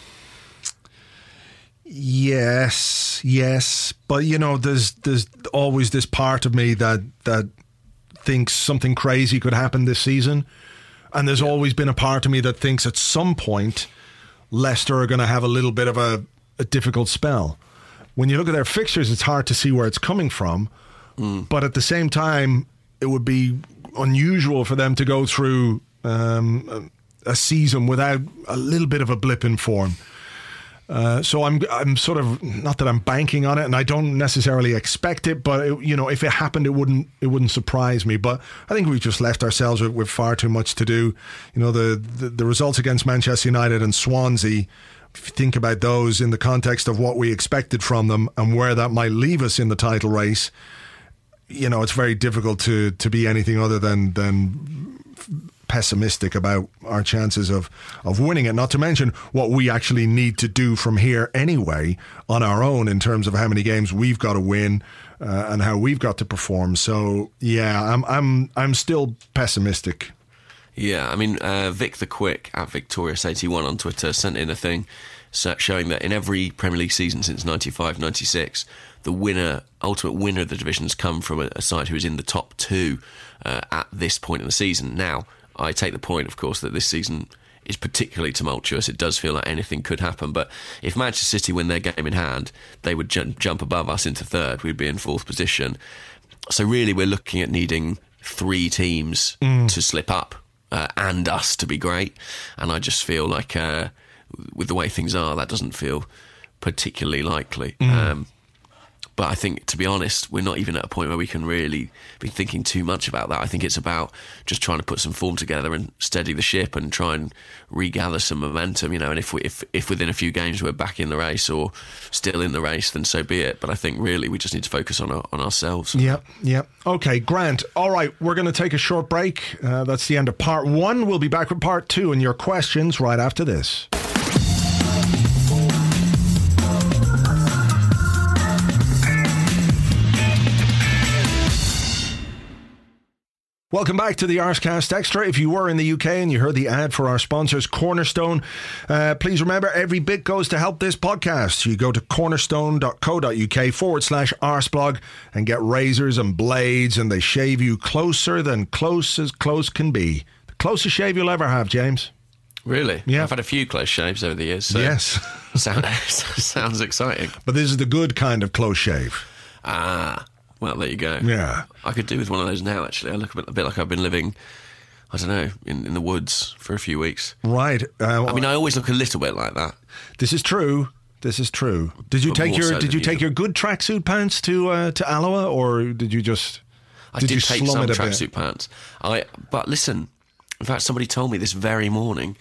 Yes, yes, but you know, there's there's always this part of me that that thinks something crazy could happen this season, and there's yeah. always been a part of me that thinks at some point Leicester are going to have a little bit of a, a difficult spell when you look at their fixtures, it's hard to see where it's coming from. Mm. But at the same time, it would be unusual for them to go through um, a season without a little bit of a blip in form. Uh, so I'm I'm sort of not that I'm banking on it, and I don't necessarily expect it, but it, you know if it happened, it wouldn't it wouldn't surprise me. But I think we've just left ourselves with, with far too much to do. You know the, the the results against Manchester United and Swansea think about those in the context of what we expected from them and where that might leave us in the title race, you know, it's very difficult to to be anything other than than pessimistic about our chances of of winning it. Not to mention what we actually need to do from here anyway on our own in terms of how many games we've got to win uh, and how we've got to perform. So yeah, I'm I'm I'm still pessimistic yeah, I mean, uh, Vic the Quick at Victorious81 on Twitter sent in a thing showing that in every Premier League season since 95 96, the winner, ultimate winner of the division has come from a, a side who is in the top two uh, at this point in the season. Now, I take the point, of course, that this season is particularly tumultuous. It does feel like anything could happen. But if Manchester City win their game in hand, they would ju- jump above us into third. We'd be in fourth position. So really, we're looking at needing three teams mm. to slip up uh, and us to be great. And I just feel like, uh, with the way things are, that doesn't feel particularly likely. Mm. Um, but I think, to be honest, we're not even at a point where we can really be thinking too much about that. I think it's about just trying to put some form together and steady the ship and try and regather some momentum. You know, and if we, if if within a few games we're back in the race or still in the race, then so be it. But I think really we just need to focus on our, on ourselves. Yep, yep. Okay, Grant. All right, we're going to take a short break. Uh, that's the end of part one. We'll be back with part two and your questions right after this. Welcome back to the Arsecast Extra. If you were in the UK and you heard the ad for our sponsors, Cornerstone, uh, please remember every bit goes to help this podcast. You go to cornerstone.co.uk forward slash arseblog and get razors and blades, and they shave you closer than close as close can be. The closest shave you'll ever have, James. Really? Yeah. I've had a few close shaves over the years. So yes. <laughs> sound, <laughs> sounds exciting. But this is the good kind of close shave. Ah. Well, there you go. Yeah. I could do with one of those now, actually. I look a bit, a bit like I've been living, I don't know, in, in the woods for a few weeks. Right. Uh, I mean, I always look a little bit like that. This is true. This is true. Did you but take your so Did you take your good tracksuit pants to uh, to Alloa, or did you just? I Did did, you take some it a bit? tracksuit pants. I but listen, in fact, somebody told me this very morning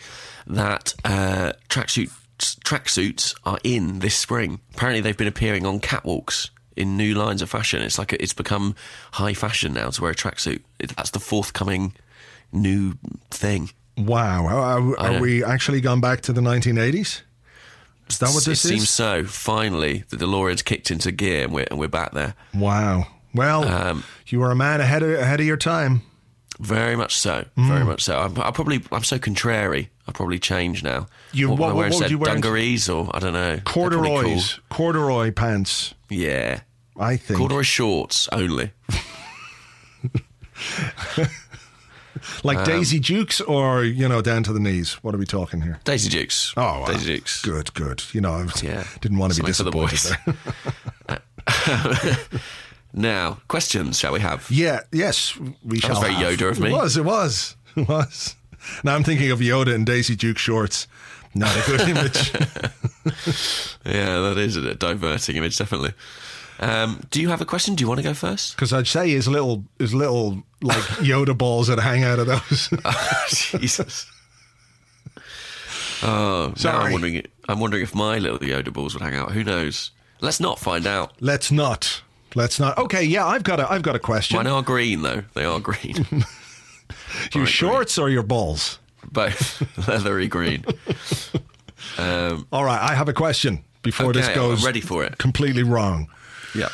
that uh, tracksuit tracksuits are in this spring. Apparently, they've been appearing on catwalks in new lines of fashion. It's like a, it's become high fashion now to wear a tracksuit. It- That's the forthcoming new thing. Wow. Are, are, I are know. we actually gone back to the 1980s? Is that what it this seems so. Finally, the DeLorean's kicked into gear, and we're and we're back there. Wow. Well, Um, you were a man ahead of, ahead of your time. Very much so. Mm. Very much so. I'm, I probably I'm so contrary. I probably change now. You- what, what- wear what would you wear Dungarees or I don't know. Corduroys, corduroy pants. Yeah. I think. Corduroy shorts only. <laughs> like Um, Daisy Dukes or, you know, down to the knees. What are we talking here? Daisy Dukes. Oh, wow. Daisy Dukes. Good, good. You know, I Yeah. didn't want to be Something the disappointed boys. there. <laughs> Now, questions shall we have? yeah, yes, we shall. was very have. Yoda of me. It was, it was, it was. Now I'm thinking of Yoda and Daisy Duke shorts. Not a good <laughs> image. Yeah, that is a diverting image, definitely. Um, do you have a question? Do you want to go first? Because I'd say his little, his little like <laughs> Yoda balls that hang out of those. <laughs> oh, Jesus. Oh, now Sorry. I'm wondering. I'm wondering if my little Yoda balls would hang out. Who knows? Let's not find out. Let's not. Let's not. Okay, yeah, I've got a, I've got a question. Mine are green though. They are green. Your shorts or your balls? Both <laughs> leathery green. Um, All right, I have a question before this goes I'm ready for it. completely wrong. yeah.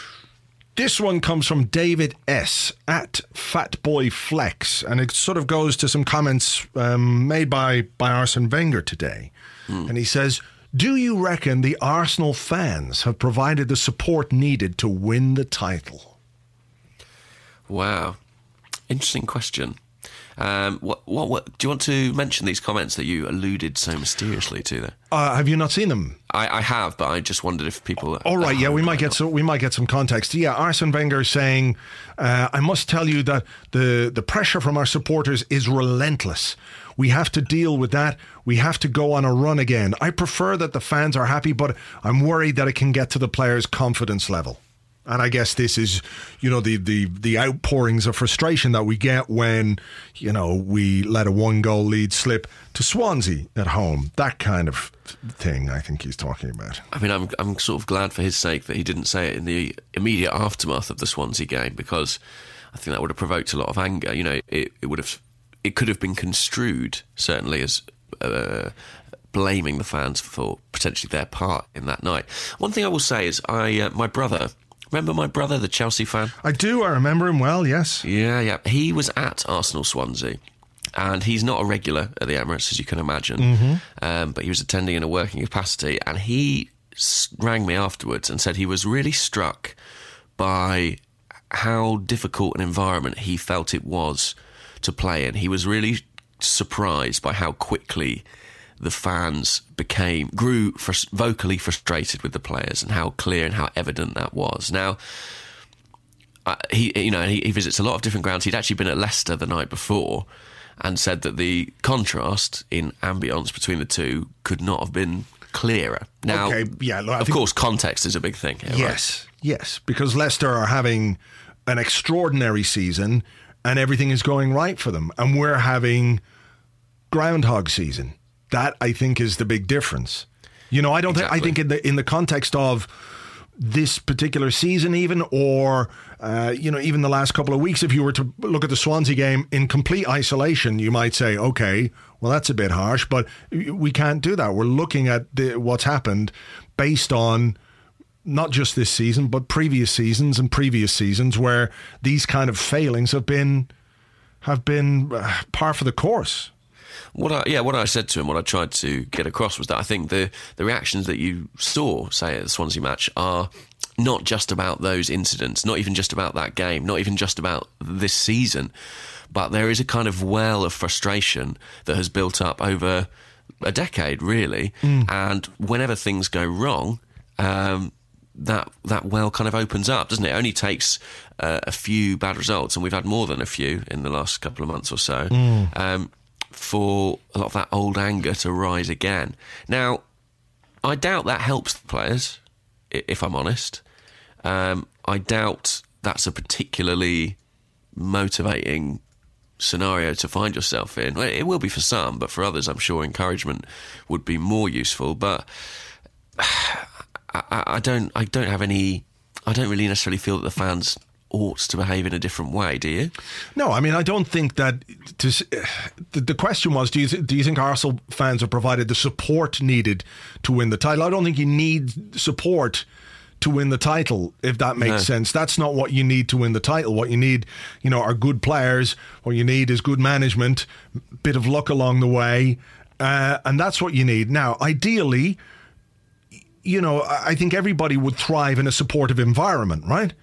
This one comes from David S. at Fatboy Flex, and it sort of goes to some comments um, made by, by Arsene Wenger today. And he says, Do you reckon the Arsenal fans have provided the support needed to win the title? Wow. Interesting question. Um, what, what, what, do you want to mention these comments that you alluded so mysteriously to there? Uh, have you not seen them? I, I have, but I just wondered if people. All right, yeah, we might get so. some, we might get some context. Yeah, Arsene Wenger saying, uh, "I must tell you that the the pressure from our supporters is relentless. We have to deal with that. We have to go on a run again. I prefer that the fans are happy, but I'm worried that it can get to the players' confidence level." And I guess this is, you know, the, the, the outpourings of frustration that we get when, you know, we let a one goal lead slip to Swansea at home. That kind of thing, I think he's talking about. I mean, I'm I'm sort of glad for his sake that he didn't say it in the immediate aftermath of the Swansea game because I think that would have provoked a lot of anger. You know, it, it would have it could have been construed certainly as uh, blaming the fans for potentially their part in that night. One thing I will say is, I uh, my brother. Remember my brother, the Chelsea fan? I do. I remember him well. Yes. Yeah, yeah. He was at Arsenal Swansea. And he's not a regular at the Emirates, as you can imagine. Um, but he was attending in a working capacity. And he rang me afterwards and said he was really struck by how difficult an environment he felt it was to play in. He was really surprised by how quickly the fans became grew vocally frustrated with the players and how clear and how evident that was. Now, uh, he you know he, he visits a lot of different grounds. He'd actually been at Leicester the night before, and said that the contrast in ambience between the two could not have been clearer. Now, Okay, yeah, look, of think- course, context is a big thing. Here, right? Yes. Yes. Because Leicester are having an extraordinary season, and everything is going right for them, and we're having groundhog season. That I think is the big difference. You know, I don't think I think in the in the context of this particular season, even or uh, you know, even the last couple of weeks, if you were to look at the Swansea game in complete isolation, you might say, okay, well, that's a bit harsh, but we can't do that. We're looking at the, what's happened based on not just this season, but previous seasons and previous seasons where these kind of failings have been have been uh, par for the course. What I, yeah, what I said to him, what I tried to get across was that I think the the reactions that you saw, say at the Swansea match, are not just about those incidents, not even just about that game, not even just about this season, but there is a kind of well of frustration that has built up over a decade, really. And whenever things go wrong, um, that that well kind of opens up, doesn't it? It only takes uh, a few bad results, and we've had more than a few in the last couple of months or so, um, for a lot of that old anger to rise again. Now, I doubt that helps the players, if I'm honest. Um, I doubt that's a particularly motivating scenario to find yourself in. It will be for some, but for others, I'm sure encouragement would be more useful. But <sighs> I, I don't, I don't have any, I don't really necessarily feel that the fans ought to behave in a different way. Do you? No, I mean I don't think that. To, the, the question was, do you do you think Arsenal fans have provided the support needed to win the title? I don't think you need support to win the title, if that makes No. sense. That's not what you need to win the title. What you need, you know, are good players. What you need is good management, bit of luck along the way, uh, and that's what you need. Now, ideally, you know, I I think everybody would thrive in a supportive environment, right?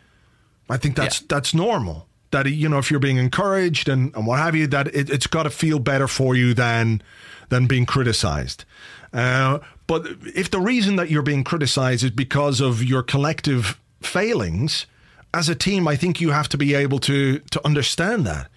I think that's Yeah. that's normal. That you know, if you're being encouraged and, and what have you, that it, it's got to feel better for you than than being criticized. Uh, but if the reason that you're being criticized is because of your collective failings as a team, I think you have to be able to to understand that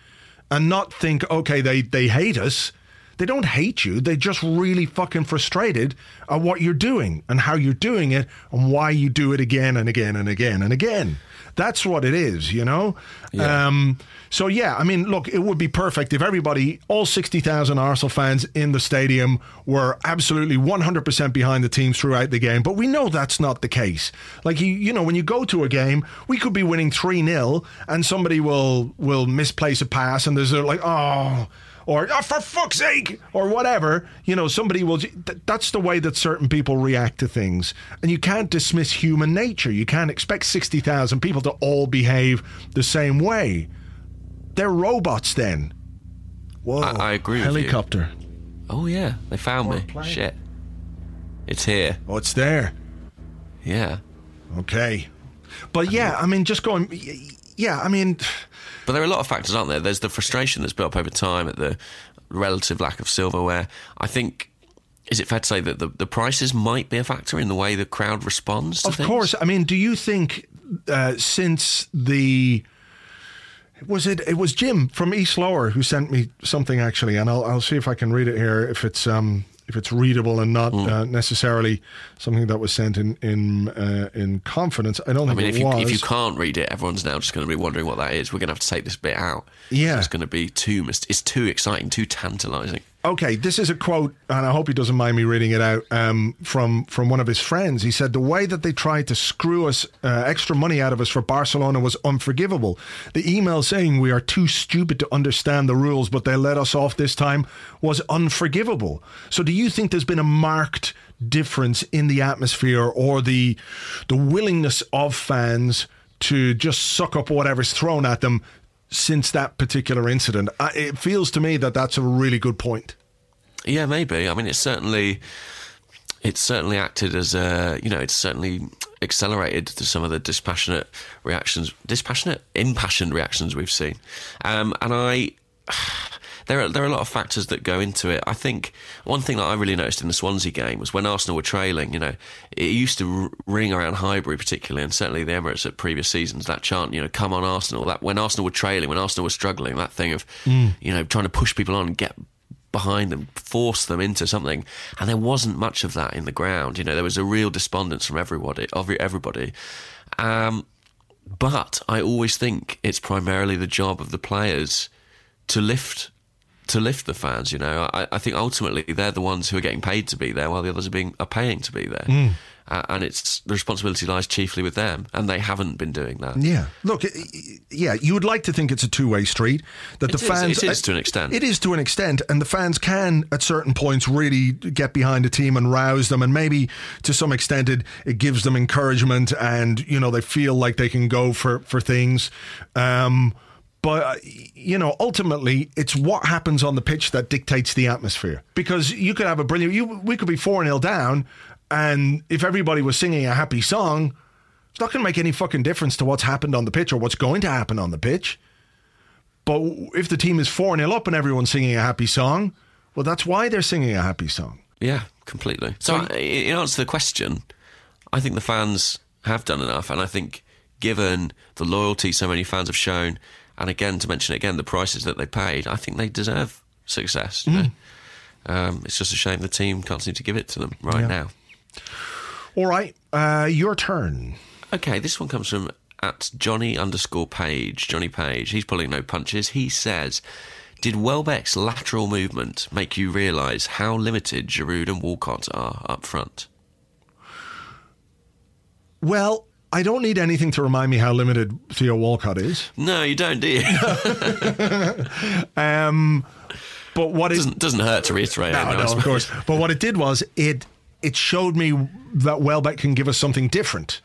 and not think, okay, they they hate us. They don't hate you. They're just really fucking frustrated at what you're doing and how you're doing it and why you do it again and again and again and again. That's what it is, you know? Um, so, yeah, I mean, look, it would be perfect if everybody, all 60,000 Arsenal fans in the stadium, were absolutely 100% behind the team throughout the game. But we know that's not the case. Like, you, you know, when you go to a game, we could be winning 3 0 and somebody will, will misplace a pass and there's a, like, oh, or oh, for fuck's sake, or whatever. You know, somebody will. th- That's the way that certain people react to things, and you can't dismiss human nature. You can't expect sixty thousand people to all behave the same way. They're robots, then. Whoa! I- I agree with you. Helicopter. Oh yeah, they found me. plane. Shit, it's here. Oh, it's there. Yeah. Okay, but yeah, I mean, just going. Yeah, I mean, But there are a lot of factors, aren't there? There's the frustration that's built up over time at the relative lack of silverware. I think, is it fair to say that the, the prices might be a factor in the way the crowd responds to Of things? course. I mean, do you think uh, since the was it it was Jim from East Lower who sent me something actually, and I'll I'll see if I can read it here if it's um if it's readable and not Hmm. uh, necessarily something that was sent in in uh, in confidence. I don't I think mean, it if you, was. if you can't read it, everyone's now just going to be wondering what that is. We're going to have to take this bit out. Yeah. It's going to be too, it's too exciting, too tantalising. Okay, this is a quote, and I hope he doesn't mind me reading it out um, from from one of his friends. He said, "The way that they tried to screw us uh, extra money out of us for Barcelona was unforgivable. The email saying we are too stupid to understand the rules, but they let us off this time was unforgivable." So, do you think there's been a marked difference in the atmosphere or the the willingness of fans to just suck up whatever's thrown at them since that particular incident. It feels to me that that's a really good point. Yeah, maybe. I mean, it's certainly it's certainly acted as a you know it's certainly accelerated to some of the dispassionate reactions, dispassionate, impassioned reactions we've seen, um, and I. There are there are a lot of factors that go into it. I think one thing that I really noticed in the Swansea game was when Arsenal were trailing. You know, it used to ring around Highbury particularly, and certainly the Emirates at previous seasons. That chant, you know, "Come on, Arsenal!" That when Arsenal were trailing, when Arsenal were struggling, that thing of you know trying to push people on and get behind them, force them into something. And there wasn't much of that in the ground. You know, there was a real despondence from everybody, everybody. Um, but I always think it's primarily the job of the players to lift to lift the fans. You know, I, I think ultimately they're the ones who are getting paid to be there, while the others are being are paying to be there. Uh, and it's the responsibility lies chiefly with them, and they haven't been doing that. Yeah. Look, yeah, you would like to think it's a two way street. That the It is- fans. it is to an extent. It is to an extent. And the fans can, at certain points, really get behind a team and rouse them. And maybe to some extent, it, it gives them encouragement and, you know, they feel like they can go for, for things. Um, but, uh, you know, ultimately, it's what happens on the pitch that dictates the atmosphere. Because you could have a brilliant, you, we could be 4 0 down. And if everybody was singing a happy song, it's not going to make any fucking difference to what's happened on the pitch or what's going to happen on the pitch. But if the team is 4 0 up and everyone's singing a happy song, well, that's why they're singing a happy song. Yeah, completely. So, I- in answer to the question, I think the fans have done enough, and I think given the loyalty so many fans have shown, and again to mention again, the prices that they paid, I think they deserve success. You know? um, it's just a shame the team can't seem to give it to them right Yeah. now. All right, uh, your turn. Okay, this one comes from at Johnny underscore Page, Johnny Page, he's pulling no punches. He says, Did Welbeck's lateral movement make you realise how limited Giroud and Walcott are up front? Well, I don't need anything to remind me how limited Theo Walcott is. No, you don't, do you? <laughs> Um, but what it doesn't, doesn't hurt to reiterate it. no, no, of course. But what it did was it it showed me that Welbeck can give us something different.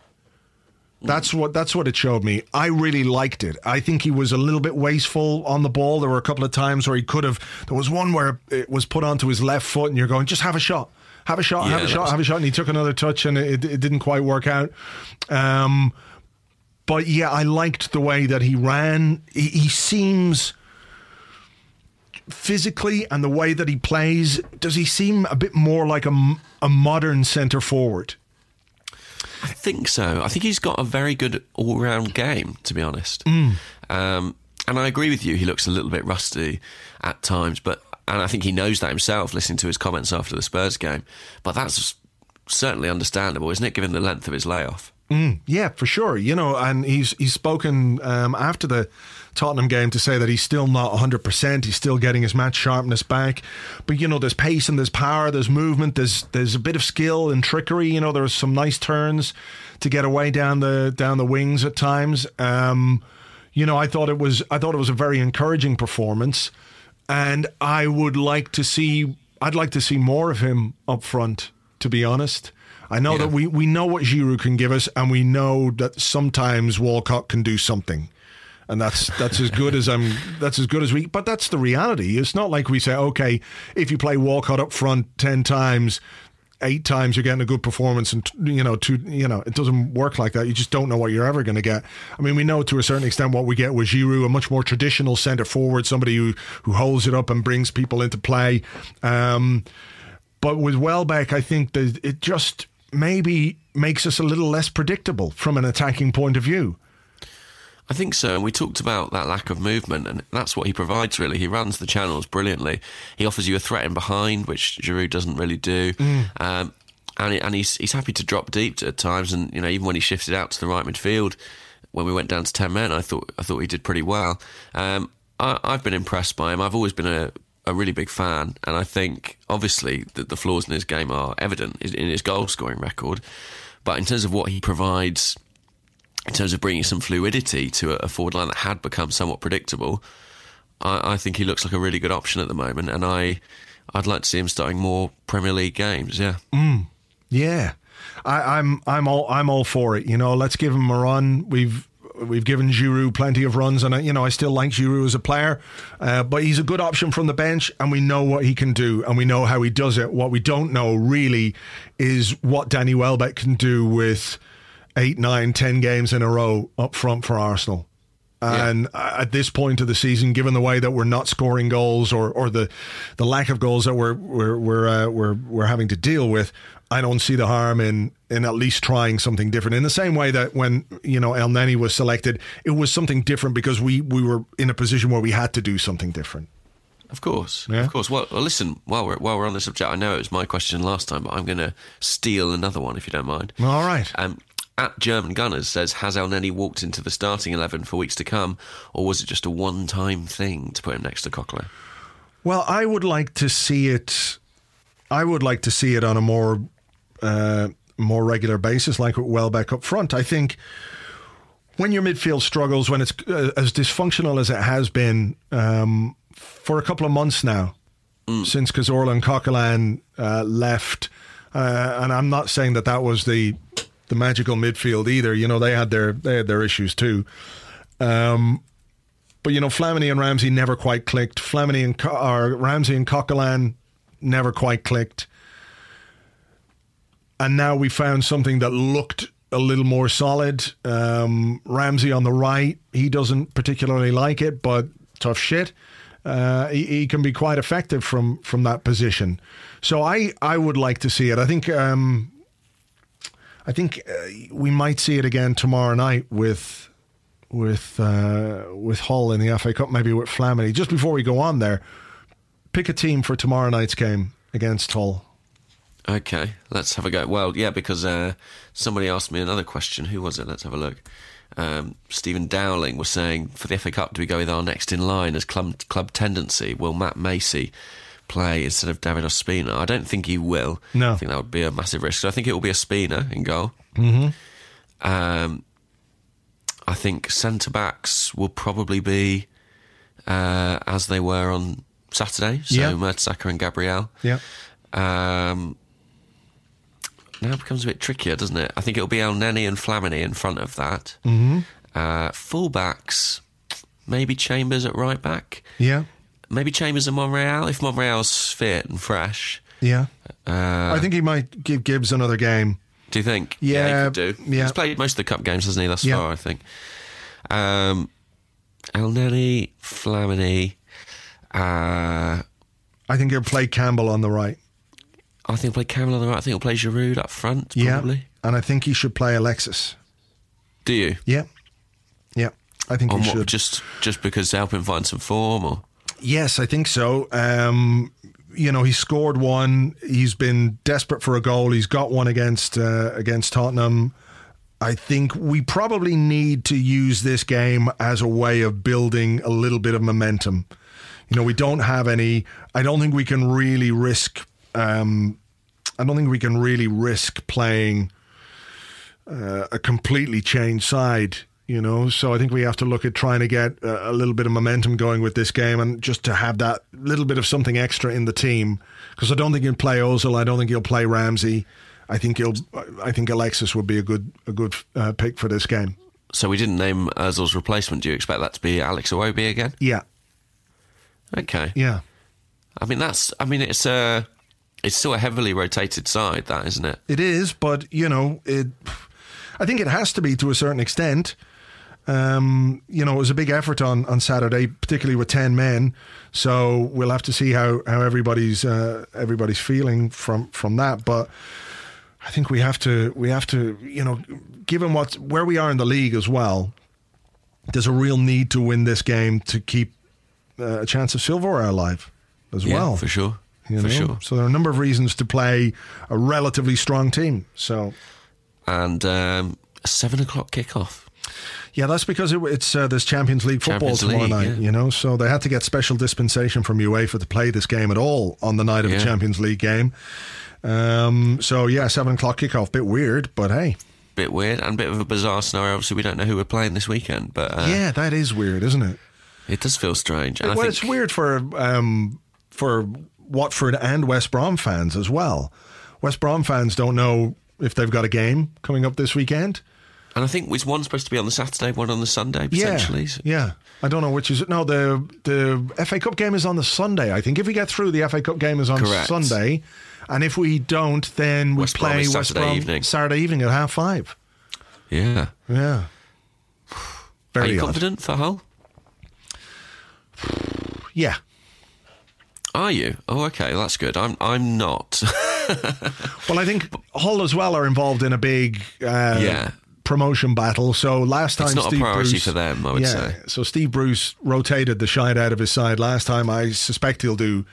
That's what that's what it showed me. I really liked it. I think he was a little bit wasteful on the ball. There were a couple of times where he could have. There was one where it was put onto his left foot, and you're going, just have a shot, have a shot, Yeah, have a shot, was- have a shot, and he took another touch, and it, it didn't quite work out. Um, but yeah, I liked the way that he ran. He, he seems physically and the way that he plays. Does he seem a bit more like a modern centre forward? I think so. I think he's got a very good all round game, to be honest. Mm. Um, and I agree with you, he looks a little bit rusty at times, but and I think he knows that himself, listening to his comments after the Spurs game. But that's certainly understandable, isn't it, given the length of his layoff? Yeah, for sure. You know, and he's he's spoken um, after the Tottenham game to say that he's still not 100%. He's still getting his match sharpness back. But you know, there's pace and there's power, there's movement, there's there's a bit of skill and trickery, you know, there's some nice turns to get away down the down the wings at times. Um, you know, I thought it was I thought it was a very encouraging performance and I would like to see I'd like to see more of him up front to be honest. I know Yeah. that we, we know what Giroud can give us, and we know that sometimes Walcott can do something, and that's that's as good as I'm. That's as good as we. But that's the reality. It's not like we say, okay, if you play Walcott up front ten times, eight times you're getting a good performance, and you know, two, you know, it doesn't work like that. You just don't know what you're ever going to get. I mean, we know to a certain extent what we get with Giroud, a much more traditional centre forward, somebody who who holds it up and brings people into play. Um, but with Welbeck, I think that it just maybe makes us a little less predictable from an attacking point of view. I think so. And we talked about that lack of movement, and that's what he provides, really. He runs the channels brilliantly. He offers you a threat in behind, which Giroud doesn't really do. Um, and, he- and he's, he's happy to drop deep at times. And, you know, even when he shifted out to the right midfield, when we went down to 10 men, I thought, I thought he did pretty well. Um, I, I've been impressed by him. I've always been a, a really big fan. And I think, obviously, that the flaws in his game are evident in his goal scoring record. But in terms of what he provides in terms of bringing some fluidity to a, forward line that had become somewhat predictable, I, I think he looks like a really good option at the moment, and I, I'd like to see him starting more Premier League games. Yeah, Yeah, I, I'm I'm all I'm all for it. You know, let's give him a run. We've we've given Giroud plenty of runs, and I, you know I still like Giroud as a player, uh, but he's a good option from the bench, and we know what he can do, and we know how he does it. What we don't know really is what Danny Welbeck can do with eight, nine, ten games in a row up front for Arsenal. And at this point of the season, given the way that we're not scoring goals or, or the the lack of goals that we're we're we're, uh, we're we're having to deal with, I don't see the harm in in at least trying something different. In the same way that when you know Elneny was selected, it was something different because we we were in a position where we had to do something different. of course, Yeah. of course. Well, well, listen, while we're while we're on the subject, I know it was my question last time, but I'm going to steal another one if you don't mind. All right. Um, at German Gunners says, has Elneny walked into the starting eleven for weeks to come, or was it just a one-time thing to put him next to Coquelin? Well, I would like to see it. I would like to see it on a more uh, more regular basis, like with Welbeck up front. I think when your midfield struggles, when it's uh, as dysfunctional as it has been um, for a couple of months now, since Cazorla and Coquelin uh, left, uh, and I'm not saying that that was the the magical midfield either. You know, they had their they had their issues too. Um, but you know, Flamini and Ramsey never quite clicked. Flamini and or Ramsey and Coquelin never quite clicked. And now we found something that looked a little more solid. Um, Ramsey on the right, he doesn't particularly like it, but tough shit. Uh, he, he can be quite effective from from that position. So I I would like to see it. I think um, I think uh, we might see it again tomorrow night with with uh, with Hull in the FA Cup, maybe with Flamini. Just before we go on there, pick a team for tomorrow night's game against Hull. Okay, let's have a go. Well, yeah, because uh, somebody asked me another question. Who was it? Let's have a look. um, Stephen Dowling was saying for the FA Cup, do we go with our next in line as club, club tendency? Will Matt Macey play instead of David Ospina? I don't think he will. No. I think that would be a massive risk. So I think it will be Ospina in goal. Mm-hmm. Um, I think centre backs will probably be uh, as they were on Saturday. So Yeah. Mertesacker and Gabriel. Yeah. Um, now it becomes a bit trickier, doesn't it? I think it'll be Elneny and Flamini in front of that. Mm-hmm. Uh, fullbacks, maybe Chambers at right back. Yeah. Maybe Chambers and Monreal if Monreal's fit and fresh. Yeah. Uh, I think he might give Gibbs another game. do you think? Yeah, he could do. yeah. He's played most of the cup games, hasn't he? Thus Yeah. far, I think. Um, El Flamini. Uh, I think he'll play Campbell on the right. I think he'll play Campbell on the right. I think he'll play Giroud up front. Yeah. Probably. And I think he should play Alexis. Do you? Yeah. Yeah. I think On he what? should. Just just because to help him find some form, or Yes, I think so. Um, you know, he scored one. He's been desperate for a goal. He's got one against uh, against Tottenham. I think we probably need to use this game as a way of building a little bit of momentum. You know, we don't have any. I don't think we can really risk. Um, I don't think we can really risk playing uh, a completely changed side. You know, so I think we have to look at trying to get a, a little bit of momentum going with this game, and just to have that little bit of something extra in the team. Because I don't think he'll play Ozil. I don't think he'll play Ramsey. I think he'll. I think Alexis would be a good a good uh, pick for this game. so we didn't name Özil's replacement. Do you expect that to be Alex Iwobi again? Yeah, Okay. yeah, I mean that's. I mean it's a. It's still a heavily rotated side, that isn't it? it is. But you know, it. I think it has to be to a certain extent. Um, you know, it was a big effort on, on Saturday, particularly with ten men. So we'll have to see how how everybody's uh, everybody's feeling from from that. But I think we have to we have to you know, given what where we are in the league as well, there's a real need to win this game to keep uh, a chance of silverware alive as well. for sure. you for know? sure. So there are a number of reasons to play a relatively strong team. So And um, a seven o'clock kickoff. Yeah, that's because it, it's uh, there's Champions League football Champions tomorrow League, night. yeah. You know, so they had to get special dispensation from UEFA to play this game at all on the night of Yeah. the Champions League game. Um, so yeah, seven o'clock kickoff. Bit weird, but hey, Bit weird and a bit of a bizarre scenario. Obviously, we don't know who we're playing this weekend, but uh, yeah, that is weird, isn't it? it does feel strange. And well, it's weird for um, for Watford and West Brom fans as well. West Brom fans don't know if they've got a game coming up this weekend. And I think was one supposed to be on the Saturday, one on the Sunday potentially. Yeah, yeah. I don't know which is no. The the FA Cup game is on the Sunday. I think if we get through, the FA Cup game is on Correct. Sunday, and if we don't, then we West play West Saturday Brom evening. Saturday evening at half five. Yeah. Yeah, Are you odd. confident for Hull? <sighs> Yeah, Are you? Oh, okay, that's good. I'm. I'm not. <laughs> well, I think Hull as well are involved in a big uh, Yeah. Promotion battle. So last time It's not a Steve priority Bruce, for them, I would yeah, say. So Steve Bruce rotated the shite out of his side last time. I suspect he'll do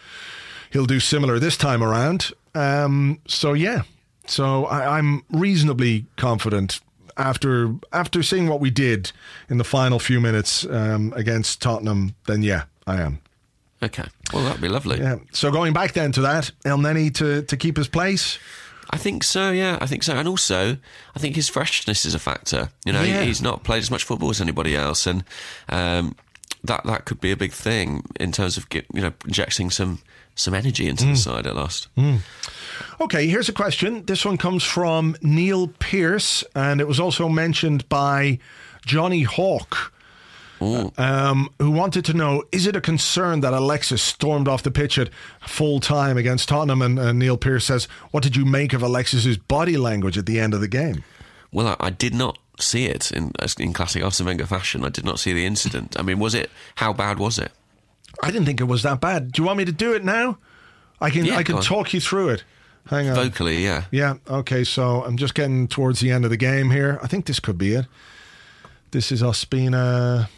he'll do similar this time around. Um, so yeah, so I, I'm reasonably confident after after seeing what we did in the final few minutes um, against Tottenham. Then yeah, I am. okay. Well, that'd be lovely. Yeah. So going back then to that, Elneny to to keep his place. I think so. Yeah, I think so. And also, I think his freshness is a factor. You know, Yeah. he's not played as much football as anybody else, and um, that that could be a big thing in terms of you know injecting some some energy into Mm. the side at last. Okay, here's a question. This one comes from Neil Pierce, and it was also mentioned by Johnny Hawk, Ooh. um, who wanted to know Is it a concern that Alexis stormed off the pitch at full time against Tottenham? And, and Neil Pierce says, What did you make of Alexis's body language at the end of the game? Well, I, I did not see it in in classic Arsene Wenger fashion. I did not see the incident. I mean, was it? How bad was it? I didn't think it was that bad. Do you want me to do it now? I can Yeah, I can talk you through it. Hang on. Vocally, yeah. Yeah, okay, so I'm just getting towards the end of the game here. I think this could be it. This is Ospina.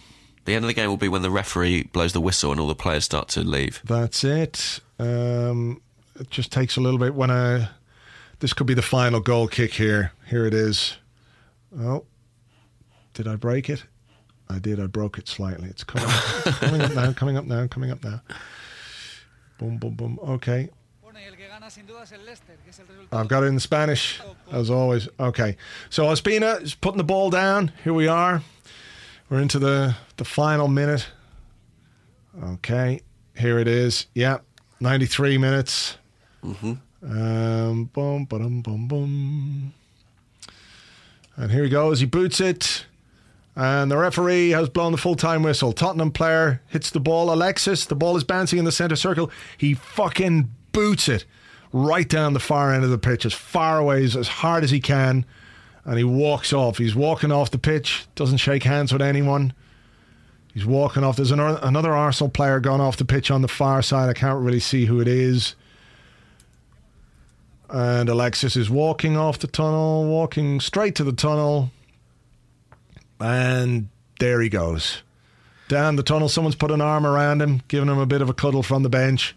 The end of the game will be when the referee blows the whistle and all the players start to leave. That's it. Um, it just takes a little bit when I. This could be the final goal kick here. Here it is. Oh. Did I break it? I did. I broke it slightly. It's coming, up, <laughs> coming up now. Coming up now. Coming up now. Boom, boom, boom. Okay. I've got it in Spanish, as always. Okay. So Ospina is putting the ball down. Here we are. We're into the, the final minute. Okay. Here it is. Yeah. 93 minutes. Mm-hmm. Um, boom, boom, boom, boom. And here he goes. He boots it. And the referee has blown the full time whistle. Tottenham player hits the ball. Alexis, the ball is bouncing in the centre circle. He fucking boots it right down the far end of the pitch, as far away as, as hard as he can. And he walks off. He's walking off the pitch, doesn't shake hands with anyone. He's walking off. There's another, another Arsenal player gone off the pitch on the far side. I can't really see who it is. And Alexis is walking off the tunnel, walking straight to the tunnel. And there he goes. Down the tunnel, someone's put an arm around him, giving him a bit of a cuddle from the bench.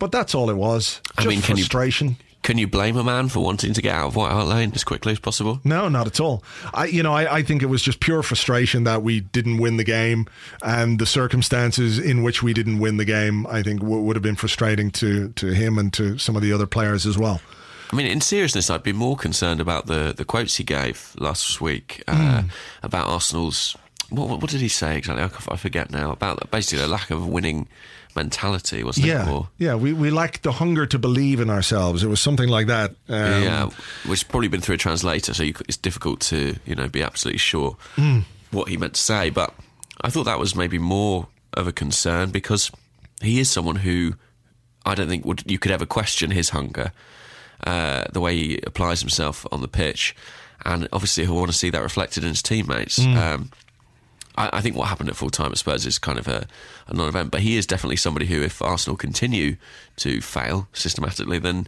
But that's all it was. I Just mean, can you- frustration. Can you blame a man for wanting to get out of White Hart Lane as quickly as possible? No, not at all. I, you know, I, I think it was just pure frustration that we didn't win the game, and the circumstances in which we didn't win the game, I think, w- would have been frustrating to to him and to some of the other players as well. I mean, in seriousness, I'd be more concerned about the, the quotes he gave last week uh, about Arsenal's. What, what, what did he say exactly? I forget now. About basically the lack of winning mentality, wasn't it? Yeah, Or, yeah, we we lacked the hunger to believe in ourselves. It was something like that. Um, yeah, which has probably been through a translator, so you, it's difficult to you know be absolutely sure what he meant to say. But I thought that was maybe more of a concern because he is someone who I don't think would you could ever question his hunger, uh, the way he applies himself on the pitch, and obviously he'll want to see that reflected in his teammates. Um, I, I think what happened at full time at Spurs is kind of a, a non event, but he is definitely somebody who, if Arsenal continue to fail systematically, then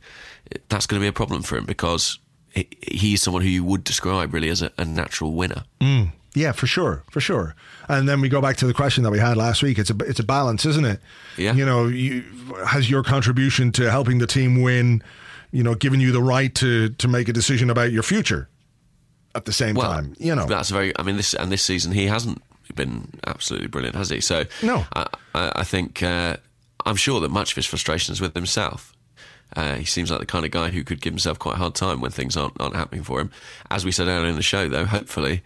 that's going to be a problem for him because he, he's someone who you would describe really as a, a natural winner. Mm. Yeah, for sure, for sure. And then we go back to the question that we had last week. It's a it's a balance, isn't it? Yeah. You know, you, has your contribution to helping the team win, you know, given you the right to to make a decision about your future at the same Well, time? You know, that's a very. I mean, this and this season he hasn't been absolutely brilliant, has he? So No. I, I, think uh, I'm sure that much of his frustration is with himself. Uh, he seems like the kind of guy who could give himself quite a hard time when things aren't aren't happening for him. As we said earlier in the show, though, hopefully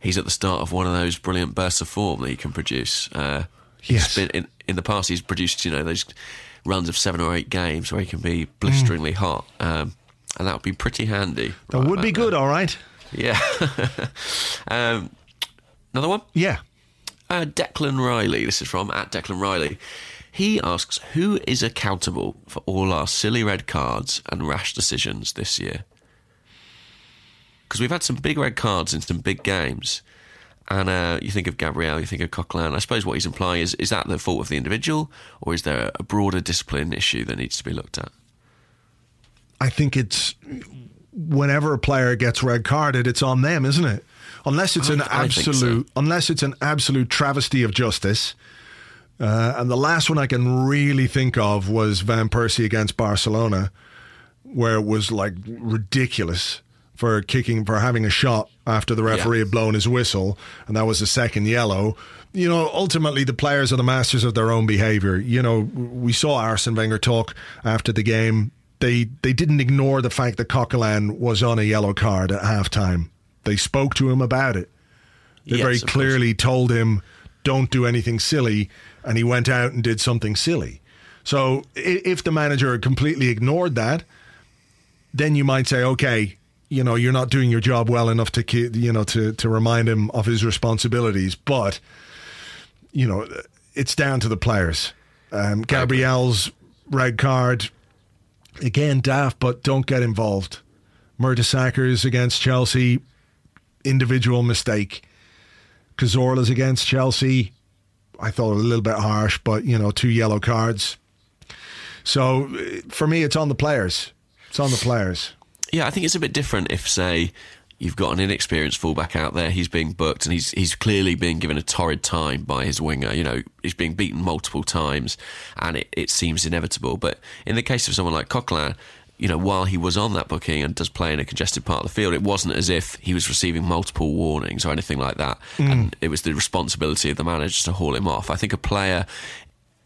he's at the start of one of those brilliant bursts of form that he can produce. Uh, he's Yes. been in in the past. He's produced you know those runs of seven or eight games where he can be blisteringly hot, um, and that would be pretty handy. Mm. that right would be about good. All right. yeah. <laughs> um, another one? Yeah. Uh, Declan Riley. This is from at Declan Riley. He asks, who is accountable for all our silly red cards and rash decisions this year? Because we've had some big red cards in some big games. And uh, you think of Gabriel, you think of Coquelin. I suppose what he's implying is is that the fault of the individual, or is there a broader discipline issue that needs to be looked at? I think it's whenever a player gets red carded, it's on them, isn't it? Unless it's I- an think so. absolute, unless it's an absolute travesty of justice. Uh, and the last one I can really think of was Van Persie against Barcelona, where it was like ridiculous for kicking for having a shot after the referee Yeah. had blown his whistle, and that was the second yellow. You know, ultimately the players are the masters of their own behaviour. You know, we saw Arsene Wenger talk after the game. They they didn't ignore the fact that Coquelin was on a yellow card at halftime. They spoke to him about it. They Yes, very of course. clearly told him, "Don't do anything silly," and he went out and did something silly. So if the manager had completely ignored that, then you might say, "Okay, you know, you're not doing your job well enough to you know to to remind him of his responsibilities." But you know, it's down to the players. Um, Gabriel's red card again, daft, but don't get involved. Mertesackers against Chelsea, individual mistake. Cazorla's against Chelsea. I thought a little bit harsh, but you know, two yellow cards. So for me, it's on the players. It's on the players. Yeah, I think it's a bit different if, say, you've got an inexperienced fullback out there, he's being booked and he's he's clearly being given a torrid time by his winger. You know, he's being beaten multiple times and it, it seems inevitable. But in the case of someone like Coquelin, you know, while he was on that booking and does play in a congested part of the field, it wasn't as if he was receiving multiple warnings or anything like that. And it was the responsibility of the manager to haul him off. I think a player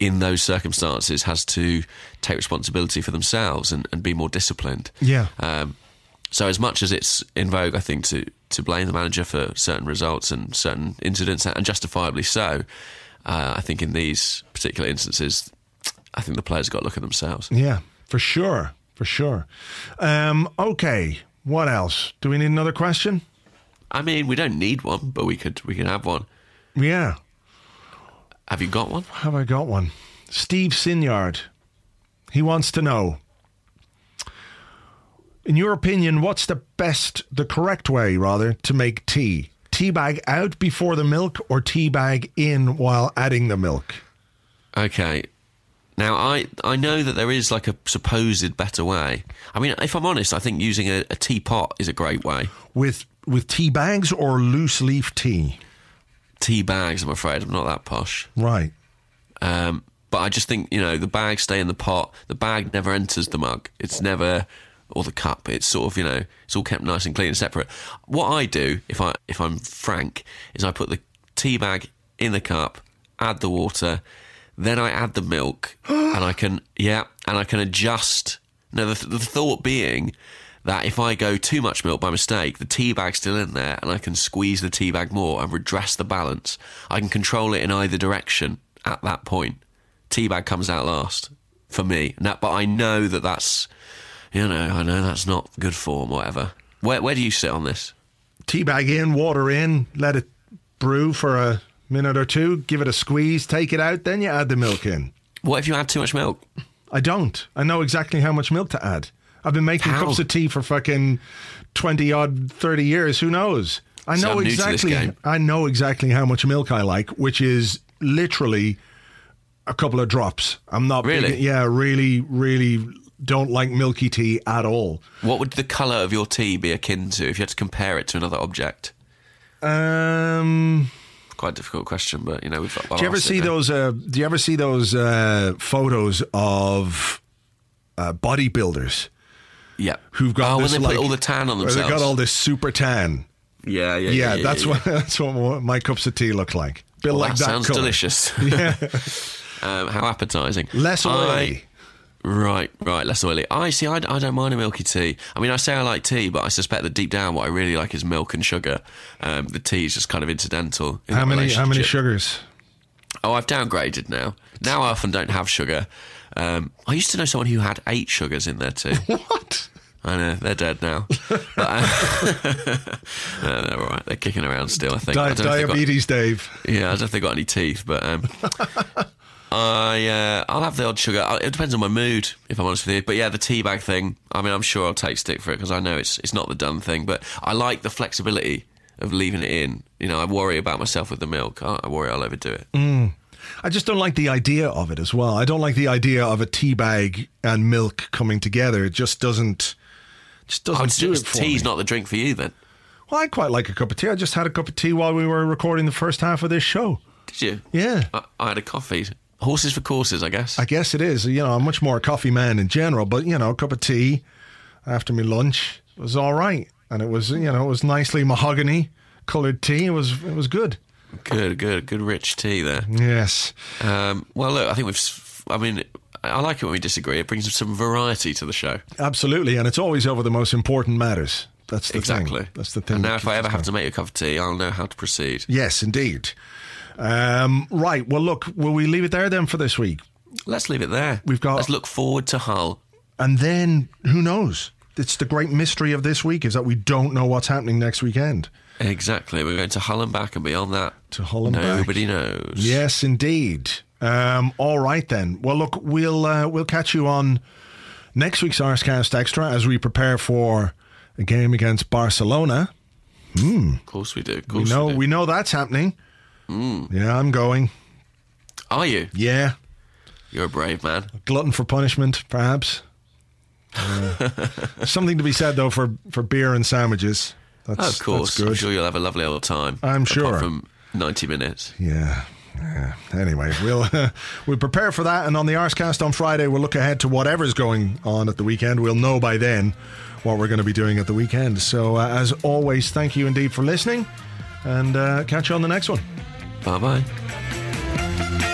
in those circumstances has to take responsibility for themselves and, and be more disciplined. Yeah. Um, so as much as it's in vogue, I think to to blame the manager for certain results and certain incidents, and justifiably so, uh, I think in these particular instances, I think the players got to look at themselves. Yeah, for sure. For sure. Um, okay. What else? Do we need another question? I mean, we don't need one, but we could we could have one. Yeah. Have you got one? Have I got one? Steve Sinyard. He wants to know. In your opinion, what's the best, the correct way, rather, to make tea? Tea bag out before the milk or tea bag in while adding the milk? Okay. Now I I know that there is like a supposed better way. I mean, if I'm honest, I think using a, a teapot is a great way. With with tea bags or loose leaf tea? Tea bags, I'm afraid, I'm not that posh. Right. Um, but I just think you know the bags stay in the pot. The bag never enters the mug. It's never or the cup. It's sort of you know it's all kept nice and clean and separate. What I do, if I if I'm frank, is I put the tea bag in the cup, add the water, then I add the milk, <gasps> and I can yeah, and I can adjust. No, the, the thought being that if I go too much milk by mistake, the tea bag's still in there, and I can squeeze the tea bag more and redress the balance. I can control it in either direction at that point. Tea bag comes out last for me, now, but I know that that's you know I know that's not good form, or whatever. Where where do you sit on this? Tea bag in, water in, let it brew for a minute or two, give it a squeeze, take it out, then you add the milk in. What if you add too much milk? I don't. I know exactly how much milk to add. I've been making How? cups of tea for fucking 20 odd 30 years. Who knows? I know I'm new to this exactly. I know exactly how much milk I like, which is literally a couple of drops. I'm not big- Really? yeah, really really don't like milky tea at all. What would the colour of your tea be akin to if you had to compare it to another object? Um Quite a difficult question, but you know we've. Do you ever see those? Uh, do you ever see those uh, photos of uh, bodybuilders Yeah. who've got oh, this when they like, put all the tan on themselves. They got all this super tan. yeah, yeah, Yeah, yeah. that's yeah, what <laughs> that's what my cups of tea look like. Bit Well, like that that sounds colour. delicious. <laughs> Yeah, <laughs> um, how appetising. less I- oily. Right, right, less oily. I see. I, I don't mind a milky tea. I mean, I say I like tea, but I suspect that deep down, what I really like is milk and sugar. Um, the tea is just kind of incidental. in How many? How many sugars? Oh, I've downgraded now. Now I often don't have sugar. Um, I used to know someone who had eight sugars in there too. <laughs> What? I know they're dead now, <laughs> but uh, <laughs> no, they're all right. They're kicking around still. I think. Di- if they've got- diabetes, Dave. yeah, I don't if they got any teeth, but um, I uh, I'll have the odd sugar. It depends on my mood, if I'm honest with you. But yeah, the tea bag thing. I mean, I'm sure I'll take stick for it because I know it's it's not the done thing. But I like the flexibility of leaving it in. You know, I worry about myself with the milk. I, I worry I'll overdo it. I just don't like the idea of it as well. I don't like the idea of a tea bag and milk coming together. It just doesn't. Just doesn't Oh, it's do just, it for tea's me. not the drink for you then. Well, I quite like a cup of tea. I just had a cup of tea while we were recording the first half of this show. Did you? Yeah. I, I had a coffee. Horses for courses, I guess. I guess it is. You know, I'm much more a coffee man in general, but you know, a cup of tea after my lunch was all right, and it was you know it was nicely mahogany coloured tea. It was it was good. good, good, good, rich tea there. Yes, Um, well, look, I think we've. I mean, I like it when we disagree. It brings some variety to the show. absolutely, and it's always over the most important matters. That's the Exactly. thing. That's the thing. And now, if I ever have to make a cup of tea, I'll know how to proceed. yes, indeed. Um, right. Well, look, will we leave it there then for this week? Let's leave it there. We've got- Let's look forward to Hull. And then who knows? It's the great mystery of this week is that we don't know what's happening next weekend. Exactly. We're going to Hull and back, and beyond that, To Hull and back. nobody knows. Yes, indeed. Um, all right then. Well, look, we'll uh, we'll catch you on next week's Arsecast Extra as we prepare for a game against Barcelona. Of course we do. Of We know we do. we know that's happening. Hmm. Yeah, I'm going. Are you? Yeah, You're a brave man. glutton for punishment, perhaps. <laughs> Uh, something to be said though for for beer and sandwiches. That's, Oh, of course. that's good. I'm sure you'll have a lovely old time. I'm sure. From 90 minutes. Yeah. Anyway, we'll <laughs> we'll prepare for that, and on the Arsecast on Friday, we'll look ahead to whatever's going on at the weekend. We'll know by then what we're going to be doing at the weekend. So, uh, as always, thank you indeed for listening, and uh, catch you on the next one. Bye bye.